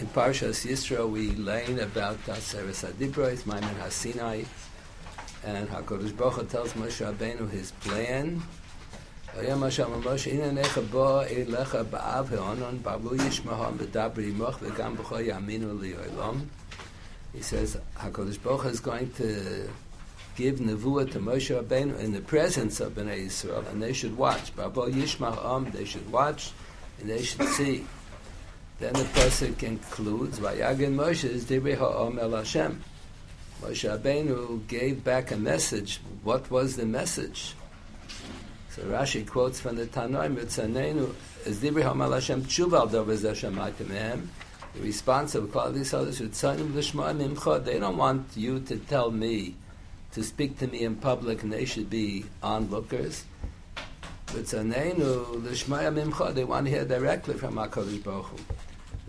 in Parshas Yisro, we learn about Aseres Adibrois, Maimon Hasinai, and Hakadosh Baruch Hu tells Moshe Rabbeinu his plan. He says Hakadosh Baruch Hu is going to give nevuah to Moshe Rabbeinu in the presence of Bnei Yisrael, and they should watch. They should watch, and they should see. Then the pasuk concludes, "Vayagin Moshe is divrei ha'om el Hashem." Moshe Rabbeinu gave back a message. What was the message? So Rashi quotes from the Tanoim, "Mitzanenu is divrei ha'om el Hashem tshuva al dovez Hashem The response of all these others, They don't want you to tell me, to speak to me in public, and they should be onlookers. Mitzanenu l'shmaya mimcha. They want to hear directly from Hakadosh Baruch Hu.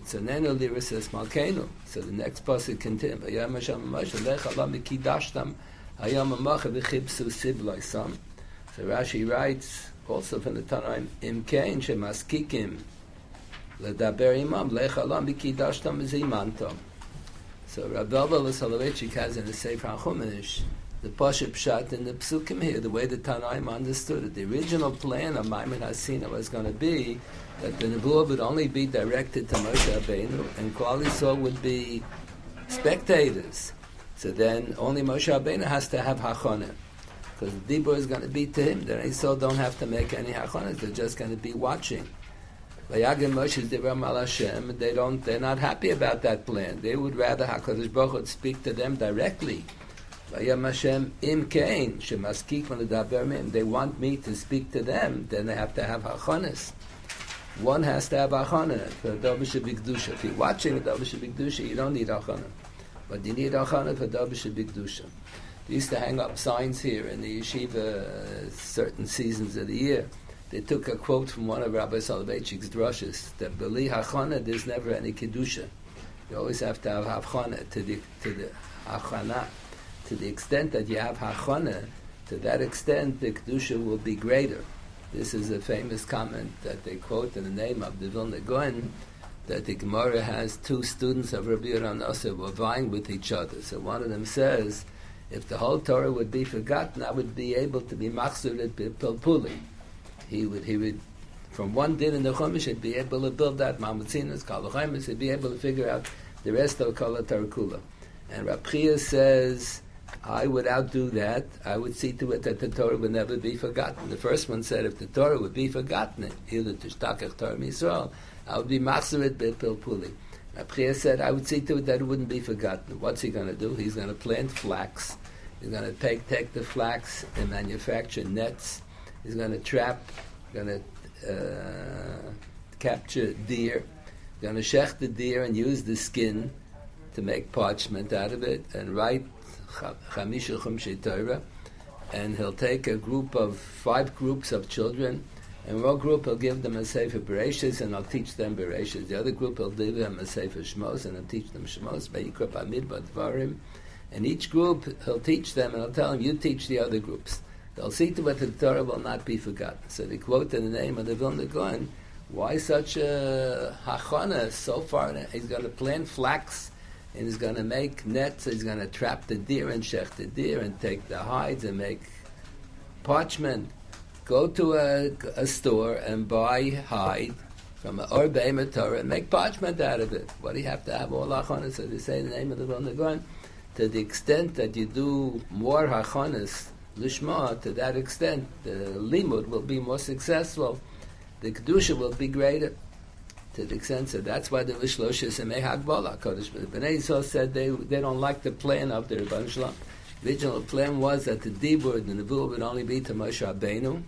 So Nenu Lira says Malkeinu. So the next pasuk continues. Vayam Hashem Moshe Lech Alam Mikidashtam Hayam Amacha V'chibsu. So Rashi writes also from the Tanaim Im Kein Shemaskikim Ledaber Imam Lech Alam Mikidashtam Zimantam. So Rabbi Elvel Soloveitchik has in the Sefer HaChumash the Pasha Pshat in the Psukim here, the way the Tanaim understood it. The original plan of Maimon Hasina was going to be that the Nebuah would only be directed to Moshe Rabbeinu, and Klal Yisrael would be spectators. So then only Moshe Rabbeinu has to have Hachonah. Because the Dibur is going to be to him. The Yisrael don't have to make any Hachonah. They're just going to be watching. Vayagim Moshe Dibram al Hashem, they don't, they're not happy about that plan. They would rather HaKadosh Baruch Hu speak to them directly. Vayam Hashem im kain shemaskik mim. They want me to speak to them, then they have to have hachonis. One has to have achana for davish bigdusha. If you're watching a davish bigdusha, you don't need achana, but you need achana for davish bigdusha. They used to hang up signs here in the yeshiva uh, certain seasons of the year. They took a quote from one of Rabbi Soloveitchik's drushes that beli hachana there's never any kedusha. You always have to have hachana to the to the achana to the extent that you have hachana, to that extent the kedusha will be greater. This is a famous comment that they quote in the name of the Vilna Gaon, that the Gemara has two students of Rabbi Ranasa were vying with each other. So one of them says, if the whole Torah would be forgotten, I would be able to be machzur at Pilpuli. He would, he would, from one din in the Chumash, he'd be able to build that Mamatzinas, Kalachimus, he'd be able to figure out the rest of Kala Tarakula. And Rapchia says, I would outdo that. I would see to it that the Torah would never be forgotten. The first one said if the Torah would be forgotten, either Tishtakach Torah Yisrael, I would be Masarit Bepil Puli. Abchia said, I would see to it that it wouldn't be forgotten. What's he going to do? He's going to plant flax. He's going to take, take the flax and manufacture nets. He's going to trap, going to uh, capture deer. He's going to shech the deer and use the skin to make parchment out of it and write Chamisha Chumshei Torah, and he'll take a group of five groups of children, and one group he'll give them a Sefer Bereshis, and I'll teach them Bereshis. The other group he'll give them a Sefer Shmos, and I'll teach them Shmos, Dvarim. And each group he'll teach them, and I'll tell them, you teach the other groups. They'll see to it that the Torah will not be forgotten. So they quote in the name of the Vilna Gaon, why such a hachana so far? He's going to plant flax and he's going to make nets. He's going to trap the deer and shech the deer and take the hides and make parchment. Go to a, a store and buy hide from an Orbe Torah and make parchment out of it. What do you have to have all hachonis? So they say the name of the Vilna To the extent that you do more hachonis, lishma, to that extent, the limud will be more successful. The kedusha will be greater to the extent that that's why the Lishloshes and Mehagbala Kodesh Bnei Yisrael said they they don't like the plan of the Rebbe Shalom. The original plan was that the Dibur, the Nebuah would only be to Moshe Rabbeinu.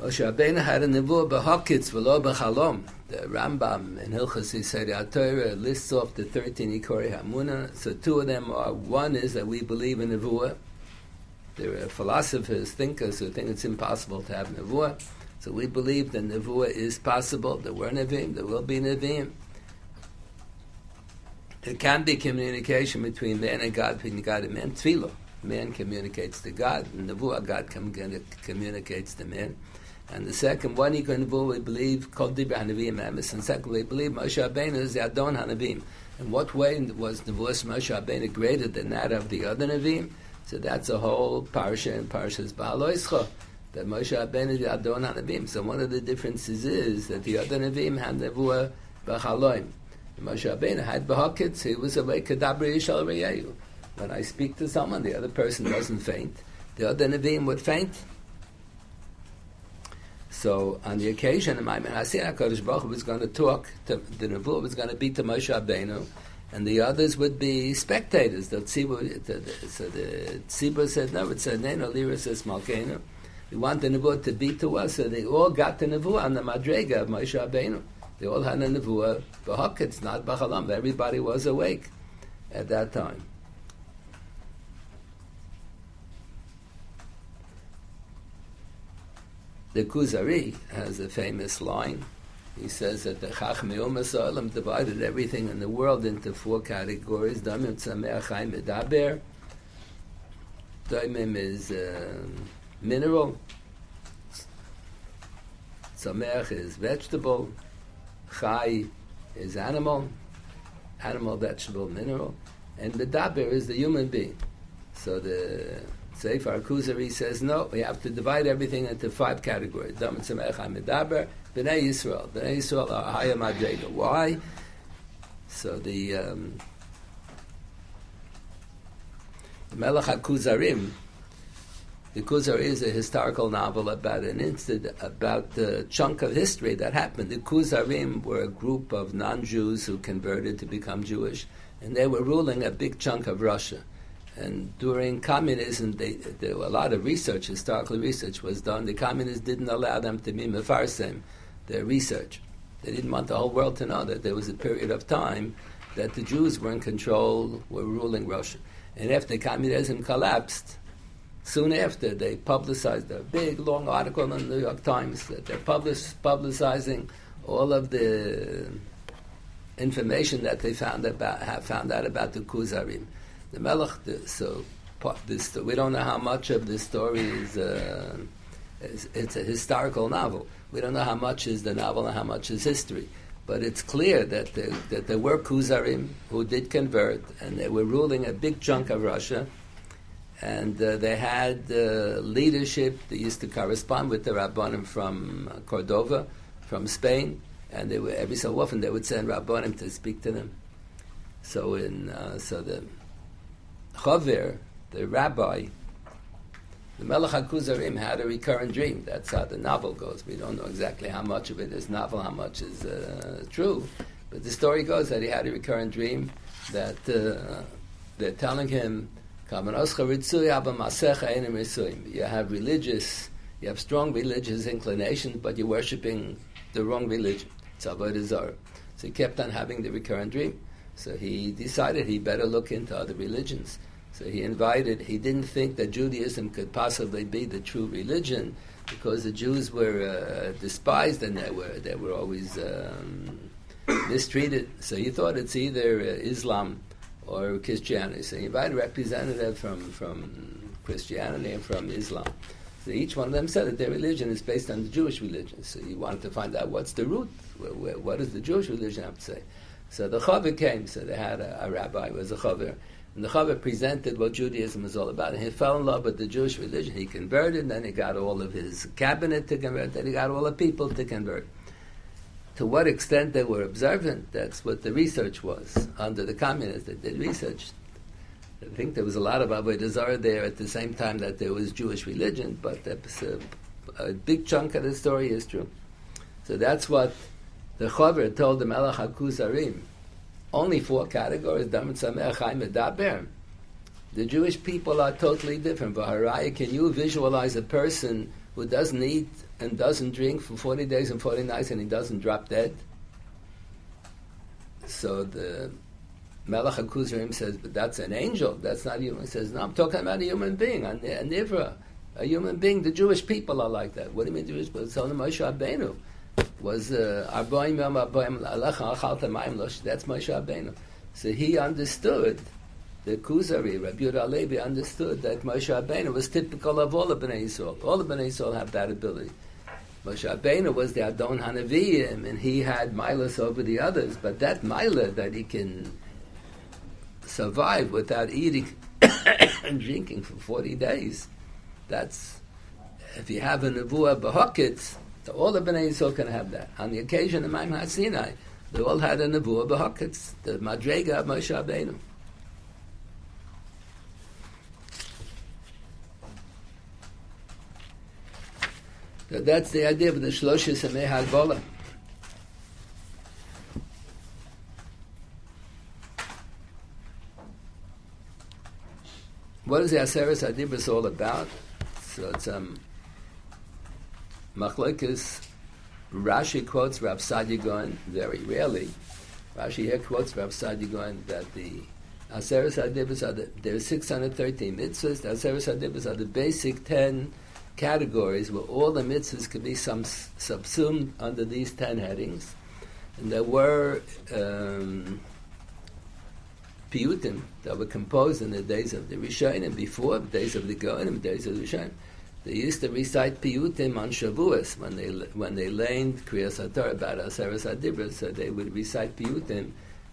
Moshe Rabbeinu had a Nebuah b'hakitz v'lo b'chalom. The Rambam in Hilchas Yisrael Torah lists off the 13 Ikori Hamuna. So two of them are, one is that we believe in Nebuah. There are philosophers, thinkers who think it's impossible to have Nebuah. So we believe that Nevuah is possible. There were Nevi'im, there will be Nevi'im. There can be communication between man and God, between God and man. Tefillah. Man communicates to God, and Nevuah, God communicates to man. And the second one, he can we believe called Dibra Hanavim Emes. And second, we believe Moshe Rabbeinu is the Adon Hanavim. In what way was Nevuas Moshe Rabbeinu greater than that of the other Navim? So that's a whole parsha in Parshas Ba'aloischa that Moshe Rabbeinu is Adon Hanavim. So one of the differences is that the other Navim had Nevuah B'chaloim. Moshe Rabbeinu had B'hakitz, he was awake Kadabri Yishal Reyehu. When I speak to someone, the other person doesn't faint. The other Navim would faint. So on the occasion, the Maimon Hasir HaKadosh Baruch was going to talk, to, the Nebuah was going to be to Moshe Rabbeinu, and the others would be spectators. The tzibur, so the tzibur said, no, it's a neno lira says malkeinu. We want the Nebuah to be to us, so they all got the Nebuah on the Madrega of Moshe Rabbeinu. They all had a Nebuah, It's not Bachalam. Everybody was awake at that time. The Kuzari has a famous line. He says that the Chachmei Umas divided everything in the world into four categories. Damim Tzameach Chaim Medaber. Damim is uh, mineral. Tzameach is vegetable. Chai is animal. Animal, vegetable, mineral. And the Medaber is the human being. So the Sefer Kuzari says, no, we have to divide everything into five categories. Dam Tzemech HaMedaber, B'nai Yisrael. B'nai Yisrael are higher Madrega. Why? So the, um, Melech HaKuzarim, the Kuzar is a historical novel about an incident, about the chunk of history that happened. The Kuzarim were a group of non-Jews who converted to become Jewish, and they were ruling a big chunk of Russia. And during communism, they, there a lot of research, historical research was done. The communists didn't allow them to be mefarsem, their research. They didn't want the whole world to know that there was a period of time that the Jews were in control, were ruling Russia. And after communism collapsed, soon after they publicized a big, long article in the New York Times that they're publicizing all of the information that they found about, have found out about the Kuzarim the Melech, so this, we don't know how much of this story is, uh, is, it's a historical novel. We don't know how much is the novel and how much is history. But it's clear that that there were Kuzarim who did convert, and they were ruling a big chunk of Russia. And uh, they had uh, leadership. They used to correspond with the Rabbanim from Cordova, from Spain, and they were, every so often they would send Rabbanim to speak to them. So in uh, so the Chaver, the rabbi, the Melech HaKuzarim had a recurrent dream. That's how the novel goes. We don't know exactly how much of it is novel, how much is uh, true. But the story goes that he had a recurrent dream that uh, they're telling him, you have religious, you have strong religious inclinations, but you're worshipping the wrong religion. So he kept on having the recurrent dream. So he decided he better look into other religions. So he invited, he didn't think that Judaism could possibly be the true religion because the Jews were uh, despised and they were, they were always um, mistreated. So he thought it's either uh, Islam or Christianity. So he invited a representative from, from Christianity and from Islam. So each one of them said that their religion is based on the Jewish religion. So you wanted to find out what's the root, where, where, what does the Jewish religion have to say. So the Chaver came, so they had a, a rabbi who was a Chaver, and the Chaver presented what Judaism is all about. And he fell in love with the Jewish religion. He converted, and then he got all of his cabinet to convert, then he got all the people to convert. To what extent they were observant, that's what the research was. Under the communists, they did research. I think there was a lot of Avodah Zarah there at the same time that there was Jewish religion, but a, a big chunk of the story is true. So that's what the Chaver told the Melech HaKuzarim, only four categories, Chaim. The Jewish people are totally different. Vaharaya, can you visualize a person who doesn't eat and doesn't drink for 40 days and 40 nights and he doesn't drop dead? So the Melech HaKuzarim says, but that's an angel, that's not human. He says, no, I'm talking about a human being, a, a nivra, a human being. The Jewish people are like that. What do you mean Jewish people? It's only Moshe Rabbeinu was uh, That's Moshe Rabbeinu. So he understood. The Kuzari, Rabbi Yehuda understood that Moshe Rabbeinu was typical of all the Bnei Yisrael. All the Bnei Yisrael have that ability. Moshe Rabbeinu was the Adon Hanaviyim, and he had milas over the others. But that mila that he can survive without eating and drinking for forty days, that's if you have a nevuah behokitz, all the Bnei Yisrael can have that. On the occasion of Maimon Sinai, they all had a nevuah behokitz, the madrega of Moshe Rabbeinu. That's the idea of the Shloshes Sameh Hagbola. What is the Aseres Adibris all about? So it's um, Machlekes. Rashi quotes Rav Saadia Gaon very rarely. Rashi here quotes Rav Saadia Gaon that the Aseres Adibris are the, there are 613 mitzvahs. The Aseres Adibris are the basic 10 categories where all the mitzvahs could be subsumed under these ten headings. And there were um, piyutim that were composed in the days of the Rishonim, before the days of the Goanim, days of the Rishonim. They used to recite piyutim on Shavuos when they when they learned Kriyas HaTorah about Aseres Adibras. So they would recite piyutim.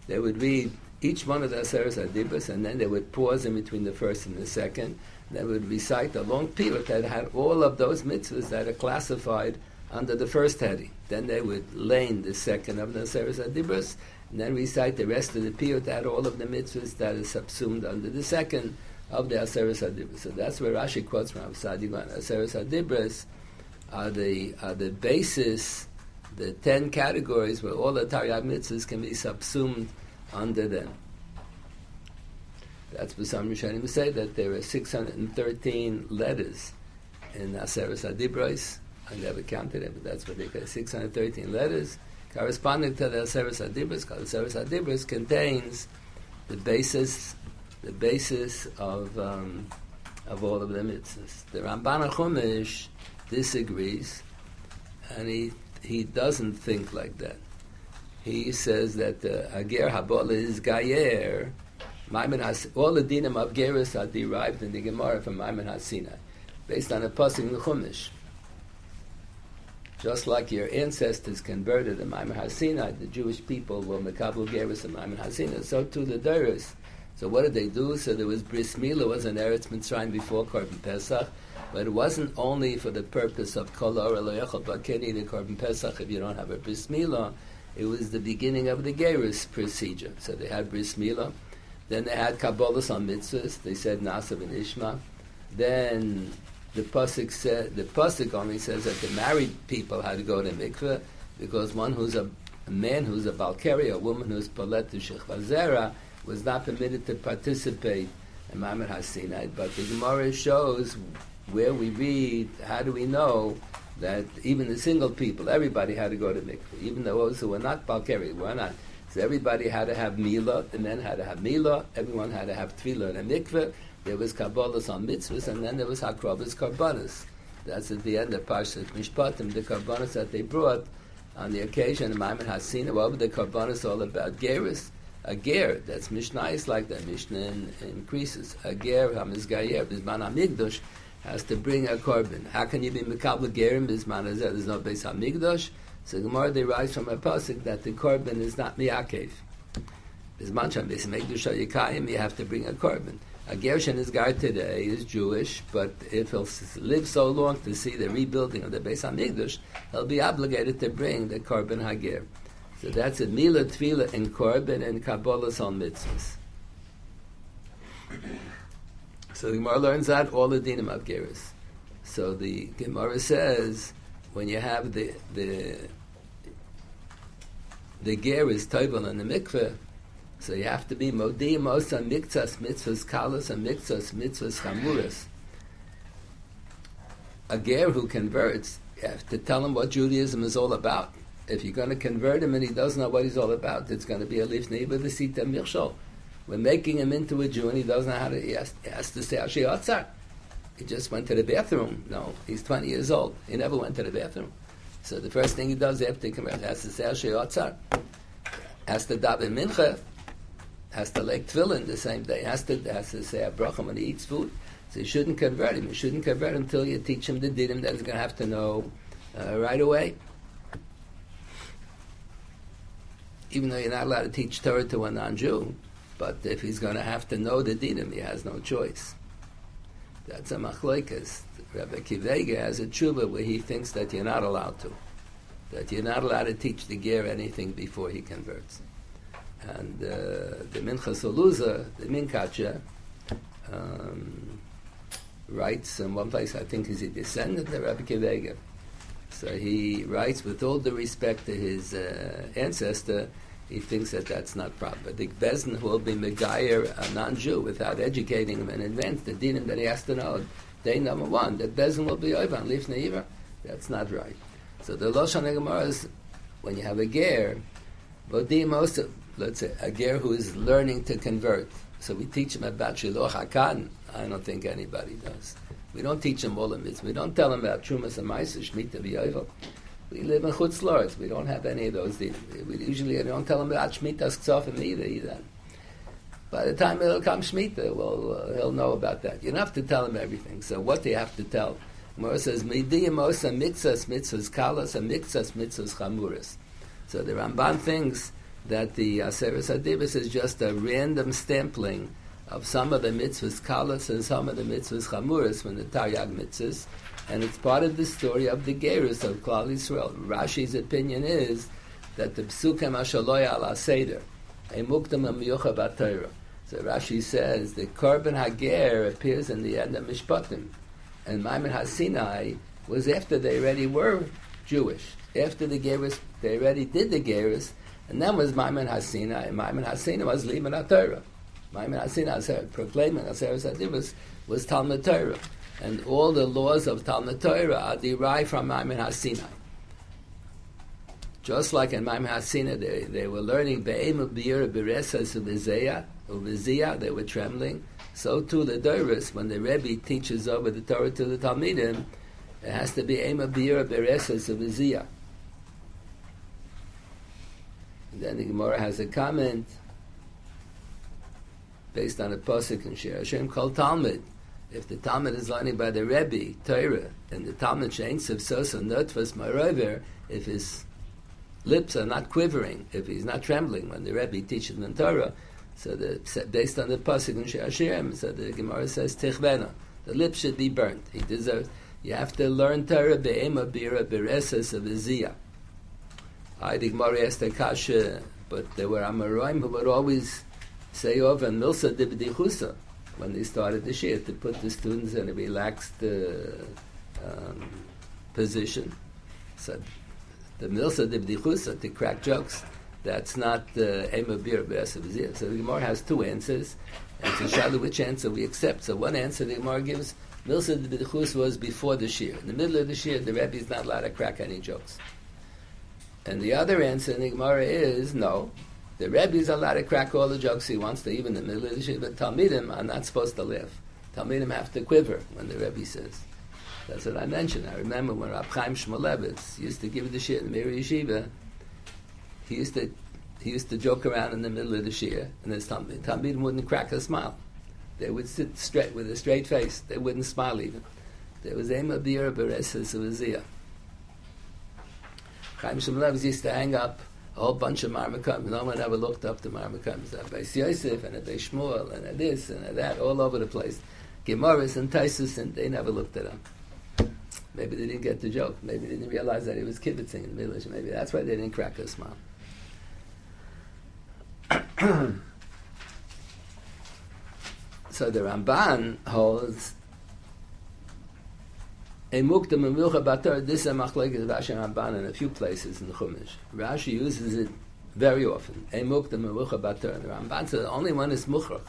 They would read each one of the Aseres Adibras, and then they would pause in between the first and the second, they would recite a long period that had all of those mitzvahs that are classified under the first heading. Then they would lane the second of the Seres Adibras, and then recite the rest of the period that had all of the mitzvahs that are subsumed under the second of the Aseres Adibras. So that's where Rashi quotes from Saadia Gaon. Aseres Adibras are the, are the basis, the ten categories where all the Taryag mitzvahs can be subsumed under them. That's what some Rishonim say that there are 613 letters in Aseres Adibros. I never counted it, but that's what they call 613 letters corresponding to the Aseres Adibros. Because Aseres Adibros contains the basis, the basis of um, of all of the mitzvahs. The Ramban Chumash disagrees, and he he doesn't think like that. He says that uh, Ager Habol is Gayer Maimon Has, all the dinim of Geras are derived in the Gemara from Maimon HaSinai, based on a pasuk in the Chumash. Just like your ancestors converted in Maimon HaSinai, the Jewish people were Mekabel Geras and Maimon HaSinai, so too the Doris. So what did they do? So there was Bris Milah, was an Eretz Mitzrayim before Korban Pesach, but it wasn't only for the purpose of Kol Or Eloyechel Bakeni, the Korban Pesach, if you don't have a Bris Milah, it was the beginning of the Geras procedure. So they had Bris Milah, then they had Kabbalahs on mitzvahs. They said Nasav and Ishma. Then the pasuk said the pasuk only says that the married people had to go to mikveh because one who's a, a man who's a balkari, a woman who's palet to shechvazera, was not permitted to participate in Mamad Hasinai. But the Gemara shows where we read, how do we know that even the single people, everybody had to go to mikveh, even those who were not balkari, were not so everybody had to have Mila, the men had to have Mila, everyone had to have Tefillah and a mikveh, there was Kabbalahs on mitzvahs, and then there was Hakrovas Karbanas. That's at the end of Parshat Mishpatim, the Karbanas that they brought on the occasion of Maimon Hasina. What were the Karbanas all about? Geras. A ger, that's Mishnah is like that. Mishnah in, increases. A ger, Hamiz Gayer, Bizman Hamigdosh, has to bring a korban. How can you be Mekabel Gerim, Bizman There's no base Hamigdosh. So Gemara derives from a pasuk that the korban is not miyakev. Bisman sham beis you have to bring a korban. A Gershon is guard today is Jewish, but if he'll live so long to see the rebuilding of the Beis Hamikdash, he'll be obligated to bring the korban hager. So that's a Mila, Tefillah, and korban and Kabbalahs on mitzvahs. So the Gemara learns that all the dinim of Geras. So the Gemara says when you have the the the ger is toivel in the mikveh, so you have to be modi mosa mikzas mitzvahs kalas and mikzas mitzvahs chamuras. A ger who converts, you have to tell him what Judaism is all about. If you're going to convert him and he doesn't know what he's all about, it's going to be a lifnei b'vesita mirshol. We're making him into a Jew and he doesn't know how to, he has, he has to say Asher Yotzar. He just went to the bathroom. No, he's 20 years old. He never went to the bathroom. So the first thing he does after he comes out has to say Asher has to daven mincha, has to lake tefillin the same day, has to has to say a bracha when he eats food. So you shouldn't convert him. You shouldn't convert him until you teach him the dinim that he's going to have to know uh, right away. Even though you're not allowed to teach Torah to a non-Jew, but if he's going to have to know the dinim, he has no choice. That's a machloikas. Rabbi Akiva Eiger has a tshuva where he thinks that you're not allowed to, that you're not allowed to teach the ger anything before he converts. And uh, the Mincha Soluza, the Minkacha, um, writes in one place, I think he's a descendant of Rabbi Akiva Eiger. So he writes with all the respect to his uh, ancestor, he thinks that that's not proper. The Bezin will be Megayer, a non-Jew, without educating him in advance, the dinim that he has to know. Day number one, the Bezin will be over and leave Neiva. That's not right. So the Loshan Gemara is, when you have a ger, most of, let's say, a ger who is learning to convert. So we teach him about Shiloh HaKan. I don't think anybody does. We don't teach him all the mitzvahs. We don't tell him about Trumas and Maisa, Shemitah, V'yovel. We live in Chutz. We don't have any of those. We usually don't tell him about Shemitah's Ksofim either, either. By the time it'll come Shemitah, well, uh, he'll know about that. You don't have to tell him everything. So what do you have to tell? Mor says, Midiyim osa mitzvahs mitzvahs kalas and mitzvahs mitzvahs. So the Ramban thinks that the Aseres Adibis is just a random stempling of some of the mitzvahs kalas and some of the mitzvahs chamuras from the Taryag mitzvahs, and it's part of the story of the Gerus of Klal Yisrael. Rashi's opinion is that the psukim ashaloya ala seder, a muktam amiyucha batayra. So Rashi says the korban hager appears in the end of Mishpatim, and Maimon Hasinai was after they already were Jewish. After the Gerus, they already did the Gerus, and then was Maimon Hasinai, and Maimon Hasinai was Liman HaTorah. Maimon Hasinai, proclaiming Aseres Adibus, was Talmud Torah and all the laws of Talmud Torah are derived from Maimon HaSinai. Just like in Maimon HaSinai, they, they were learning Be'em B'yir B'resas U'Viziyah, U'Viziyah, they were trembling. So too the Doris, when the Rebbe teaches over the Torah to the Talmidim, it has to be Ema B'yir B'resas U'Viziyah. Then the Gemara has a comment based on a pasuk in Shir Hashem called Talmud if the Talmud is learning by the Rebbe, Torah, and the Talmud Shein of Sosa Notvas Marover, if his lips are not quivering, if he's not trembling when the Rebbe teaches him Torah, so the, based on the pasuk in Shashirim, so the Gemara says Tichvena, the lips should be burnt. He deserves. You have to learn Torah be'ema bira bereses of Iziyah. I the Gemara asked the kasha, but there were Amoraim who would always say over and Milsa Dibdichusa when they started the shir to put the students in a relaxed uh, um, position. So the milsa de b'dichusa to crack jokes. That's not the aim of beer So the Gemara has two answers, and to show which answer we accept. So one answer the Gemara gives milsa de b'dichus was before the shir. In the middle of the shir, the Rebbe is not allowed to crack any jokes. And the other answer in the Gemara is no. The Rebbe is allowed to crack all the jokes he wants to, even in the middle of the shir, but Talmidim are not supposed to laugh. Talmidim have to quiver when the Rebbe says. That's what I mentioned. I remember when Rab Chaim Shmulevitz used to give the shir in the Mir Yeshiva, he used to he used to joke around in the middle of the shir, and his Talmidim, wouldn't crack a smile. They would sit straight with a straight face. They wouldn't smile even. There was Ema Bir Bereses Uzia. Chaim Shmulevitz used to hang up a whole bunch of Marmakim. No one ever looked up to Marmakim. Beis Yosef and Beis Shmuel and this and that, all over the place. Gemaras and Taisus, and they never looked at him. Maybe they didn't get the joke. Maybe they didn't realize that he was kibitzing in the village. Maybe that's why they didn't crack a smile. so the Ramban holds a muktam and milcha batar, this is a machlek is Rashi Ramban in a few places in the Chumash. Rashi uses it very often. A muktam and milcha batar. The Ramban says the only one is muchrach.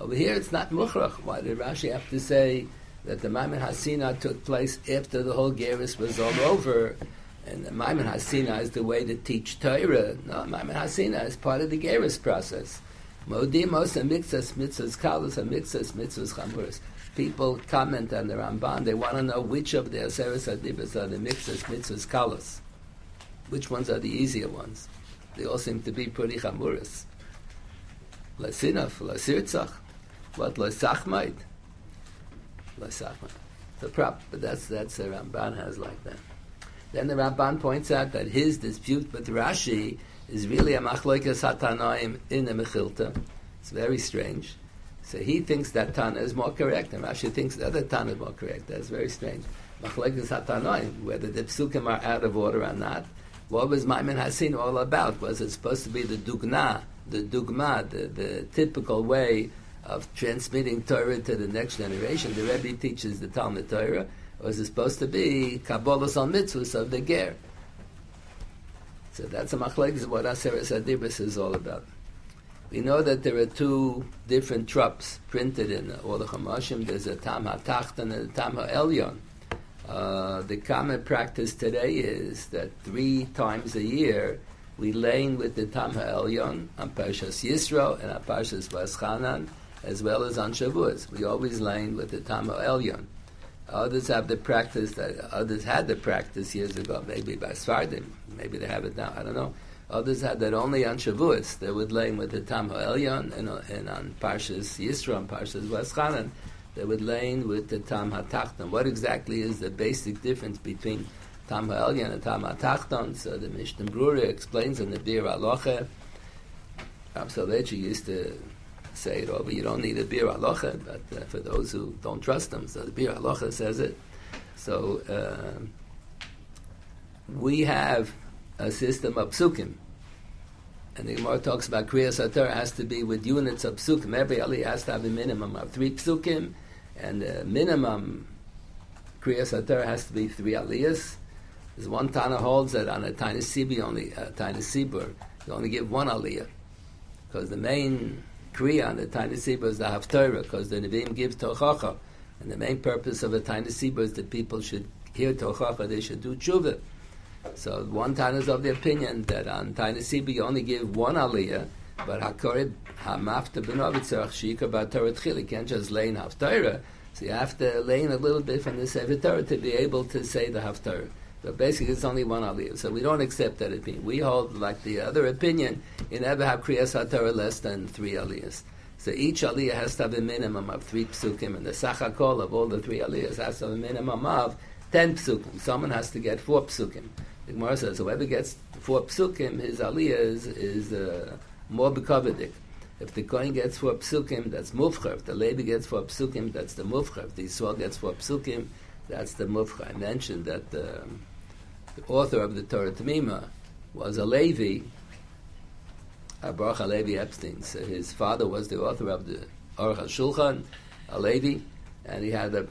Over here it's not muchrach. Why did Rashi have to say that the Maimon Hasina took place after the whole Geras was all over? And the Maimon Hasina is the way to teach Torah. No, Maimon Hasina is part of the Geras process. Modimos and mitzvahs, mitzvahs kalas and mitzvahs, mitzvahs chamuras people comment on the Ramban, they want to know which of the Aseres Adibas are the mixes, mitzvahs, kalos. Which ones are the easier ones? They all seem to be pretty chamuras. Lasinaf, lasirtzach, what lasachmaid? Lasachmaid. The prop, but that's that's the Ramban has like that. Then the Ramban points out that his dispute with Rashi is really a machloikas hatanoim in the Mechilta. It's very strange. So he thinks that Tana is more correct, and Rashi thinks the other Tana is more correct. That's very strange. Machloikas hatanoim, whether the psukim are out of order or not. What was Maimon Hasin all about? Was it supposed to be the dugna, the dugma, the, the typical way of transmitting Torah to the next generation? The Rebbe teaches the Talmud Torah, is it supposed to be Kabbalah's on mitzvahs of the Ger? So that's a machlekes what Aseret Adibris is all about. We know that there are two different trups printed in all the Chamashim. There's a Tam HaTachtan and a Tam HaElyon. Uh, the common practice today is that three times a year we lane with the Tam HaElyon on Parshas Yisro and on Parshas Vaschanan, as well as on Shavuos. We always lane with the Tam HaElyon. Others have the practice that others had the practice years ago, maybe by Svardim, maybe they have it now, I don't know. Others had that only on Shavuos. They would lay with the Tam HaElyon and, and on Parshas Yisro and Parshas Vaschanan, they would lay with the Tam HaTachton. What exactly is the basic difference between Tam HaElyon and Tam HaTachton? So the Mishnah Brura explains in the Bir Aloche. Rav used to say it over. You don't need a Bir Aloche, but uh, for those who don't trust them, so the Bir Aloche says it. So uh, we have a system of psukim. And the Gemara talks about Kriya Satar has to be with units of psukim. Every Ali has to have a minimum of three psukim, and the minimum Kriya Satar has to be three aliyahs. There's one Tana holds that on a tiny sibi only a tiny sibur, you only give one aliyah. Because the main Kriya on the tiny sibur is the Haftarah, because the Nevi'im gives Tochacha. And the main purpose of a tiny sibur is that people should hear Tochacha, they should do tshuva. So one Tana is of the opinion that on Tiny Siba you only give one aliyah, but Hakorib Hamafta Benovitzach Shika Torah Tchil. You can't just lay in Haftarah. So you have to lay in a little bit from the Sefer Torah to be able to say the Haftarah. But basically, it's only one aliyah. So we don't accept that opinion. We hold, like the other opinion, never have Kriyas HaTorah less than three aliyahs. So each aliyah has to have a minimum of three psukim, and the sachakol of all the three aliyahs has to have a minimum of ten psukim. Someone has to get four psukim. The Gemara says whoever gets four psukim, his aliyah is, is uh, more bekovedik. If the Kohen gets four psukim, that's mufcha. If the Levi gets four psukim, that's the mufcha. If the Yisrael gets four psukim, that's the mufcha. I mentioned that the, the author of the Torah Tamima was a Levi, Baruch Levi Epstein. So his father was the author of the Aruch HaShulchan, a Levi, and he had a,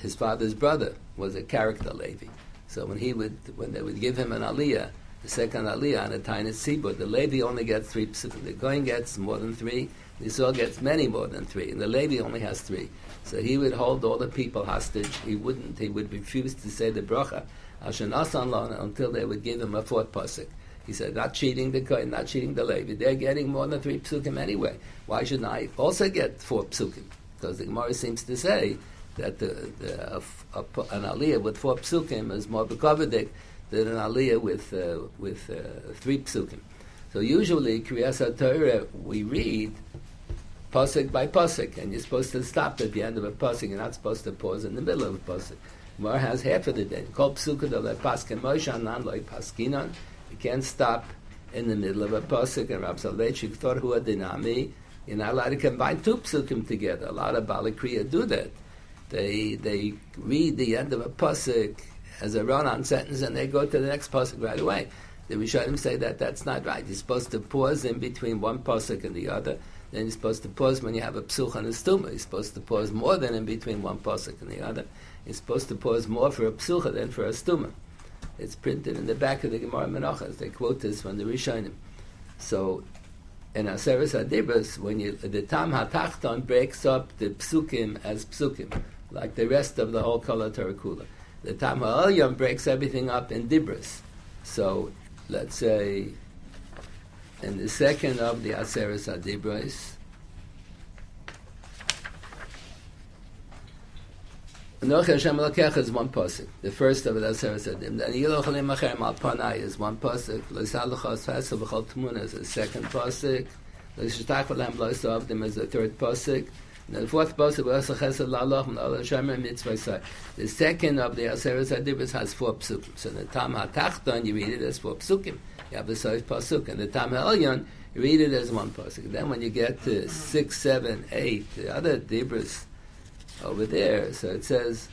his father's brother was a character Levi. So when he would, when they would give him an aliyah, the second aliyah on a tiny sibur, the Levi only gets three psukim. The Goin gets more than three. The Yisrael gets many more than three, and the Levi only has three. So he would hold all the people hostage. He wouldn't. He would refuse to say the bracha until they would give him a fourth pasuk. He said, not cheating the Kohen, not cheating the Levi. They're getting more than three psukim anyway. Why shouldn't I also get four psukim? Because the Gemara seems to say that the, the a, a, an aliyah with four psukim is more bekovedik than an aliyah with uh, with uh, three psukim. So usually Kriyas Torah we read pasuk by pasuk, and you're supposed to stop at the end of a pasuk. You're not supposed to pause in the middle of a pasuk. Mar has half of the day. Called the paskin Moshe non paskinon. You can't stop in the middle of a pasuk. And Rab Soloveitchik thought who dinami. You're not allowed to combine two psukim together. A lot of Balikriya do that. They they read the end of a pasuk as a run-on sentence and they go to the next pasuk right away. The Rishonim say that that's not right. You're supposed to pause in between one pasuk and the other. Then you're supposed to pause when you have a psuch and a stuma. You're supposed to pause more than in between one pasuk and the other. You're supposed to pause more for a psucha than for a stuma. It's printed in the back of the Gemara Menachas. They quote this from the Rishonim. So in Aseres Adibas, when you the Tam HaTachton breaks up the psukim as psukim like the rest of the whole Kala Tarakula. The Tam HaElyon breaks everything up in Dibris. So, let's say, in the second of the Aseres Adibris, Noach Hashem Elokech is one pasuk. The first of the Aseres Adim. And Yiloch Alim Acherem Al Panai is one pasuk. L'Salachos Fesel B'chol Tmuna is the second pasuk. L'Shetach V'lem Lois Avdim is the third pasuk. And the fourth pasuk was chesed la'alach Allah shamer mitzvah The second of the Aseres Adibus has four psukim. So the Tam HaTachton, you read it as four psukim. You have the five pasuk. And the Tam HaElyon, you read it as one pasuk. Then when you get to six, seven, eight, the other Dibras over there, so it says,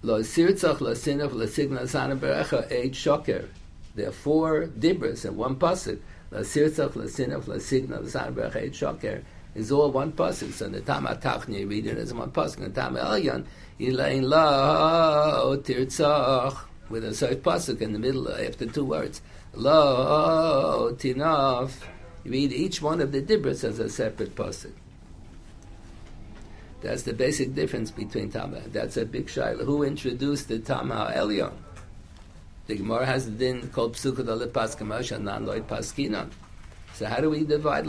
Lo sirtzach lo sinach lo signa sana berecha eight shoker. There are four dibras in one pasuk. La sirtzach, la sinaf, la signa, la san berachet shoker, is all one pasuk. So the Tam HaTachni, you read it as one pasuk. The Tam Elyon, Yilain lo tirtzach, with a third pasuk in the middle after two words. Lo tinaf. You read each one of the dibras as a separate pasuk. That's the basic difference between Tama. That's a big shaila. Who introduced the Tama Elyon? The Gemara has the din called the Paskamash and non Lloyd Paskinon. So how do we divide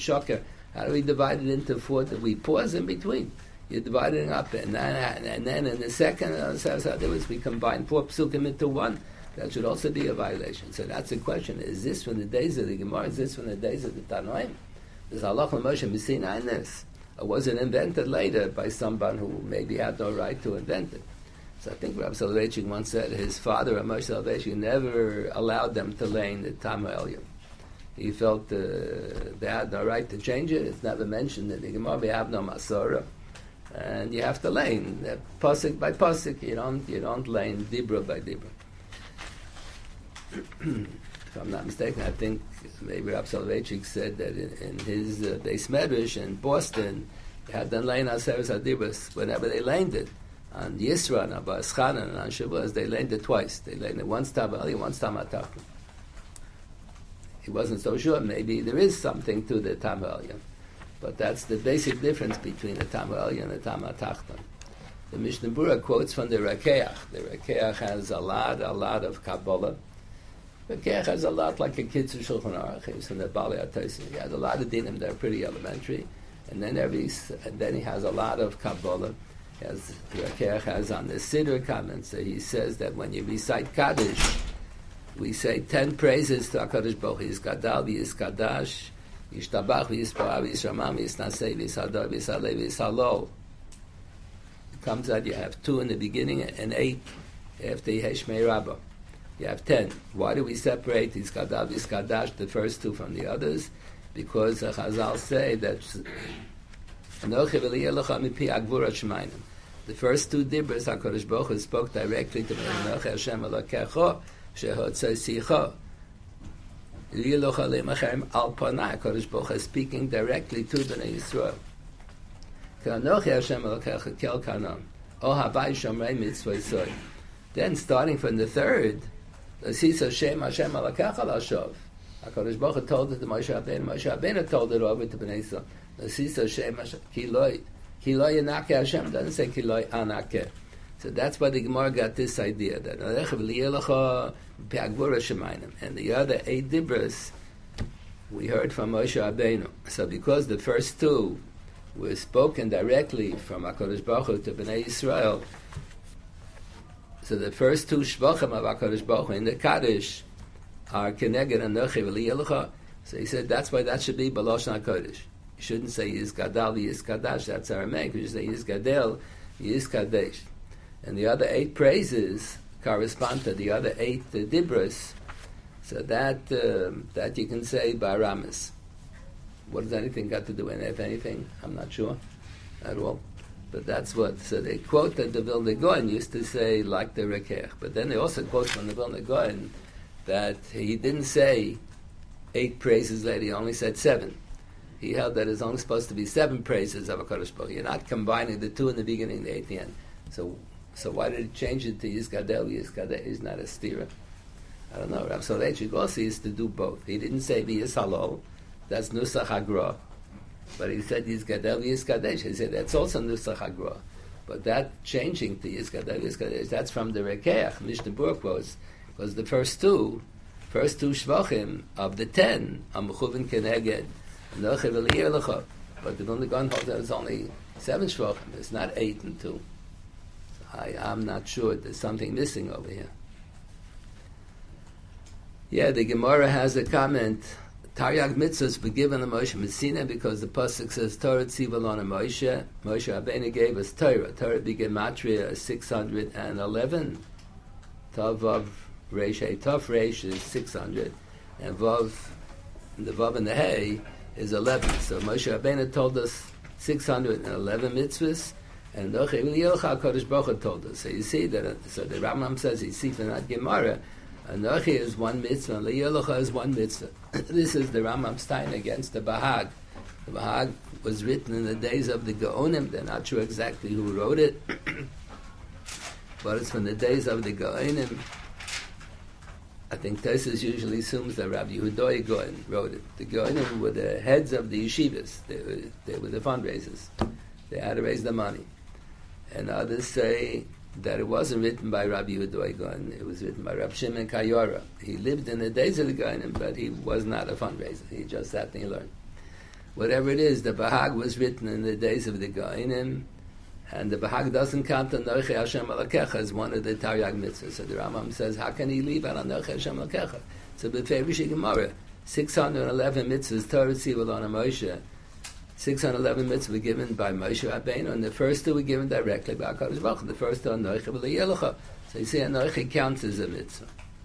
Shocker? How do we divide it into four? That we pause in between. You're dividing up, and then, and then in the second, uh, was we combine four psukim into one. That should also be a violation. So that's the question: Is this from the days of the Gemara? Is this from the days of the Tanoim? Is Allah Moshe Messina in this? Or was it invented later by someone who maybe had no right to invent it? So I think Rabbi Soloveitchik once said his father, Moshe Soloveitchik, never allowed them to lay in the Tam He felt uh, they had no right to change it. It's never mentioned in the Gemara. We have no Masora. And you have to lane uh, pasuk by pasuk. You don't you don't lane dibra by dibra. if I'm not mistaken, I think maybe Rabbi Soloveitchik said that in, in his uh, base medrash in Boston, they had done lane aseres adibras whenever they laned it on Yisra and Abba Eschanan and on Shavuos, they it twice. They it once Tabali, once Tamatach. He wasn't so sure. Maybe there is something to the Tamalyan. But that's the basic difference between the Tamalyan and the Tamatachton. The Mishnah Berurah quotes from the Rakeach. The Rakeach has a lot, a lot of Kabbalah. Rakeach has a lot like a Kitzur Shulchan Aruch. From the Bali Ataysim. He has a lot of dinim that are pretty elementary. And then every, and then he has a lot of Kabbalah as Rakeach has on the Siddur comments, so he says that when you recite Kaddish, we say ten praises to HaKadosh Baruch Hu, Yizgadal, Yizkadash, Yishtabach, Yisparah, Yisramam, Yisnaseh, Yishadar, Yishaleh, Yishalo. It comes out you have two in the beginning and eight after Yeshmei Rabbah. You have ten. Why do we separate Yizgadal, Yizkadash, the first two from the others? Because the Chazal say that the first two dibras HaKadosh Baruch Hu spoke directly to Anochi Hashem Elokecho Shehotzei Sicho. Liloch Alim Al Panah HaKadosh Baruch Hu speaking directly to Bnei Yisrael. Anochi Hashem Elokecho Kel Kanon. O Havai Shomrei Mitzvah Then starting from the third Sisa Shem Hashem Elokecho Lashov HaKadosh Baruch Hu told it to Moshe Rabbeinu Moshe Rabbeinu told it over to Bnei Yisrael Sisa Shem Kiloi. Kiloi Anake Hashem doesn't say Kiloi Anake. So that's why the Gemara got this idea that and the other eight dibras we heard from Moshe Rabbeinu. So because the first two were spoken directly from Hakadosh Baruch Hu to Bnei Israel, so the first two shvachim of Hakadosh Baruch Hu in the Kaddish are Keneged and Nechiv So he said that's why that should be Balosh Kodesh. You shouldn't say Yizgadal, Yizkadash, that's Aramaic. You should say Yizgadel, Yizkadesh. And the other eight praises correspond to the other eight uh, dibras. So that um, that you can say by Ramis. What does anything got to do with anything? I'm not sure at all. But that's what. So they quote that the Vilna Gaon used to say like the Rekech. But then they also quote from the Vilna Gaon that he didn't say eight praises later, he only said seven he held that it's only supposed to be seven praises of a Kodesh Baruch. You're not combining the two in the beginning and the eight the end. So, so why did he change it to Yizgadel? Yizgadel is not a stira. I don't know. Rav Soloveitchik also used to do both. He didn't say V'yis Halol. That's Nusach Hagra. But he said Yizgadel, Yizgadesh. He said that's also Nusach Hagra. But that changing to Yizgadel, Yizgadesh, that's from the Rekeach. Mishnah Berurah was, because the first two, first two Shvachim of the ten, Amuchuvin Keneged, but the Vilna Gaon holds that it's only seven shvachim. It's not eight and two. I, I'm not sure. There's something missing over here. Yeah, the Gemara has a comment Taryag mitzvahs were given to Moshe Messina because the pasuk says Torah tzivalon Moshe. Moshe Rabbeinu gave us Torah. Torah began matria six hundred and eleven. Tav Vav Reish Tav Reish is six hundred, and Vav the Vav and the Hey is eleven. So Moshe Rabbeinu told us six hundred and eleven mitzvahs. And Noche Yilcha Kodesh Baruch told us. So you see that. So the Rambam says you see from that Gemara Anochi is one mitzvah, and Le'yolocha is one mitzvah. this is the Rambam Stein against the Bahag. The Bahag was written in the days of the Gaonim. They're not sure exactly who wrote it, but it's from the days of the Gaonim. I think Tesis usually assumes that Rabbi Yehuda Gaon wrote it. The Gaonim were the heads of the yeshivas. They were, they were the fundraisers. They had to raise the money. And others say that it wasn't written by Rabbi Yehuda It was written by Rabbi Shimon Kayora. He lived in the days of the Gaonim, but he was not a fundraiser. He just sat and he learned. Whatever it is, the Bahag was written in the days of the Gaonim, and the Bahag doesn't count the Noche Hashem Alakecha as one of the Taryag mitzvahs. So the Rambam says, how can he leave out on Noche Hashem Alakecha? So Beferish Gemara, 611 mitzvahs, Torah Tzivul on a Moshe, 611 mitzvahs were given by Moshe Rabbeinu, and the first two were given directly by HaKadosh Baruch The first two, Anoichi v'leyelucha. So you see, Anoichi counts as a mitzvah.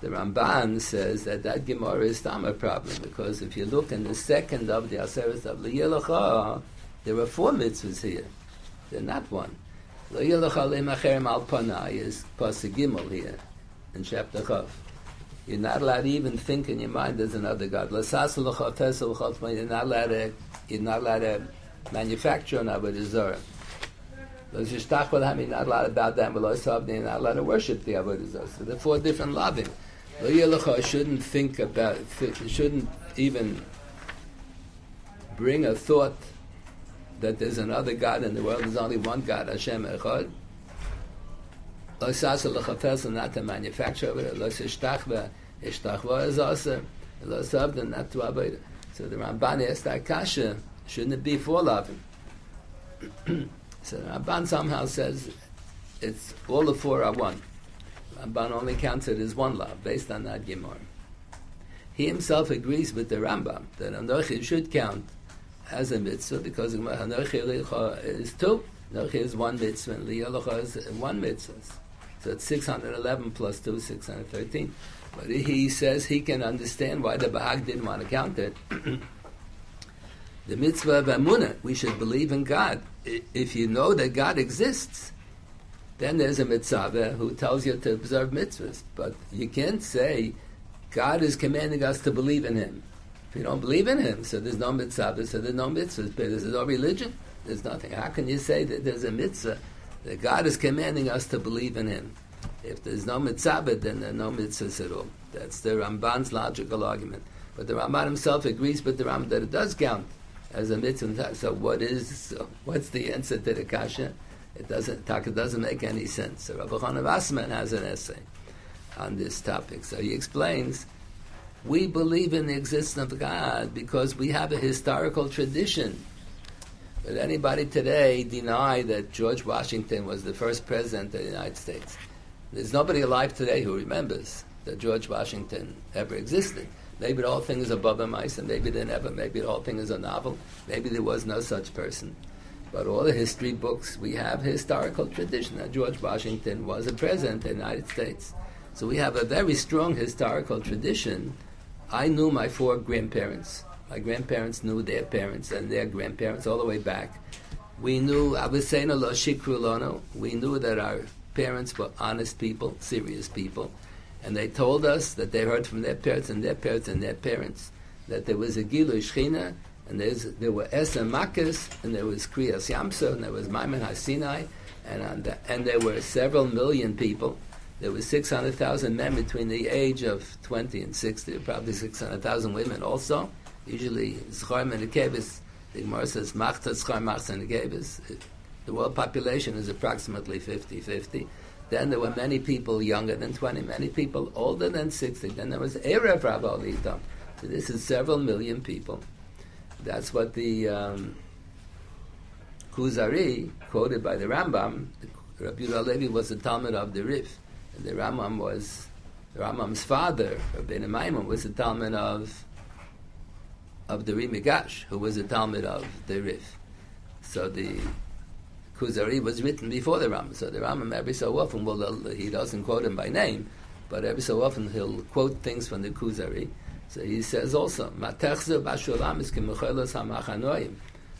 the Ramban says that that Gemara is tam a problem, because if you look in the second of the Aseret of Leyelucha, there are four mitzvahs here. They're not one. Leyelucha le'macherem al panai is Pasuk Gimel here, in chapter Chav. You're not allowed to even think in your mind there's another God. You're not allowed to, you're not allowed to manufacture an Avodah. You're not allowed to bow down You're not allowed to worship the Avodah Zarah. So there are four different loving. shouldn't think about, shouldn't even bring a thought that there's another God in the world. There's only one God, Hashem Echad lo sasa lo chafes not to manufacture it, lo sishtachva, ishtachva is also, lo sabda not to avoid So the Ramban asked that kasha, shouldn't it be four loving? so the Ramban somehow says it's all the four are one. Ramban only counts it as one love, based on that Gemara. He himself agrees with the Rambam that Anochi should count as a mitzvah because Anochi is two. Anochi is one mitzvah and Liyalocha is one mitzvah. So it's 611 plus 2, 613. But he says he can understand why the Bahag didn't want to count it. the mitzvah of Amunah, we should believe in God. If you know that God exists, then there's a mitzvah who tells you to observe mitzvahs. But you can't say God is commanding us to believe in Him. If you don't believe in Him, so there's no mitzvah, so there's no mitzvahs. But there's no religion. There's nothing. How can you say that there's a mitzvah that God is commanding us to believe in Him. If there's no mitzvah, then there are no mitzvahs at all. That's the Ramban's logical argument. But the Ramban himself agrees with the Ramban that it does count as a mitzvah. So what is so what's the answer to the kasha? It doesn't it doesn't make any sense. So Rabbi Chana Wasserman has an essay on this topic. So he explains we believe in the existence of God because we have a historical tradition but anybody today deny that George Washington was the first president of the United States? There's nobody alive today who remembers that George Washington ever existed. Maybe the whole thing is above a mice, and maybe they never. Maybe the whole thing is a novel. Maybe there was no such person. But all the history books, we have historical tradition that George Washington was a president of the United States. So we have a very strong historical tradition. I knew my four grandparents. My grandparents knew their parents and their grandparents all the way back. We knew We knew that our parents were honest people, serious people, and they told us that they heard from their parents and their parents and their parents that there was a Gilu Shechina, and there were Esa Makkis, and there was Kriyas Yamsa, and there was Maimon HaSinai, and, the, and there were several million people. There were 600,000 men between the age of 20 and 60, probably 600,000 women also usually Zchaim and Kevis, the Gemara says Machta Machta and Kevis. The world population is approximately 50-50. Then there were many people younger than 20, many people older than 60. Then there was Erev Rabbi So this is several million people. That's what the um, Kuzari, quoted by the Rambam, Rabbi Levi was the Talmud of the Rif. The Rambam was The Rambam's father, Rabbeinu Maimon, was a Talmud of of the Ri Migash, who was a Talmud of the Rif. So the Kuzari was written before the Rambam. So the Rambam every so often well, he doesn't quote him by name, but every so often he'll quote things from the Kuzari. So he says also.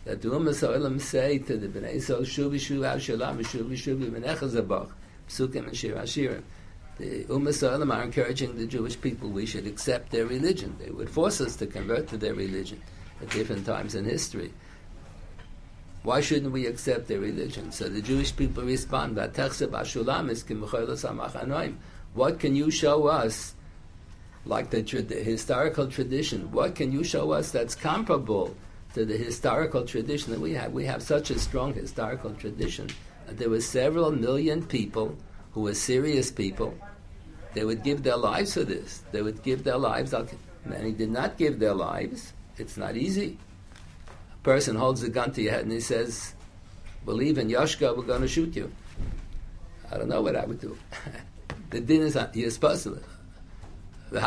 That the Ummah Sa'olam say to the Bnei Yisrael, Shuvi Shuvi Hashalam, Shuvi Shuvi Menechazabach, Psukim and Shir Hashirim. The Ummah are encouraging the Jewish people we should accept their religion. They would force us to convert to their religion at different times in history. Why shouldn't we accept their religion? So the Jewish people respond, What can you show us, like the, tra- the historical tradition, what can you show us that's comparable to the historical tradition that we have? We have such a strong historical tradition there were several million people who were serious people. They would give their lives for this. They would give their lives. Many did not give their lives. It's not easy A person holds a gun to your head and he says, believe in Yoshka, we're going to shoot you. I don't know what I would do. the din is you're supposed to. We're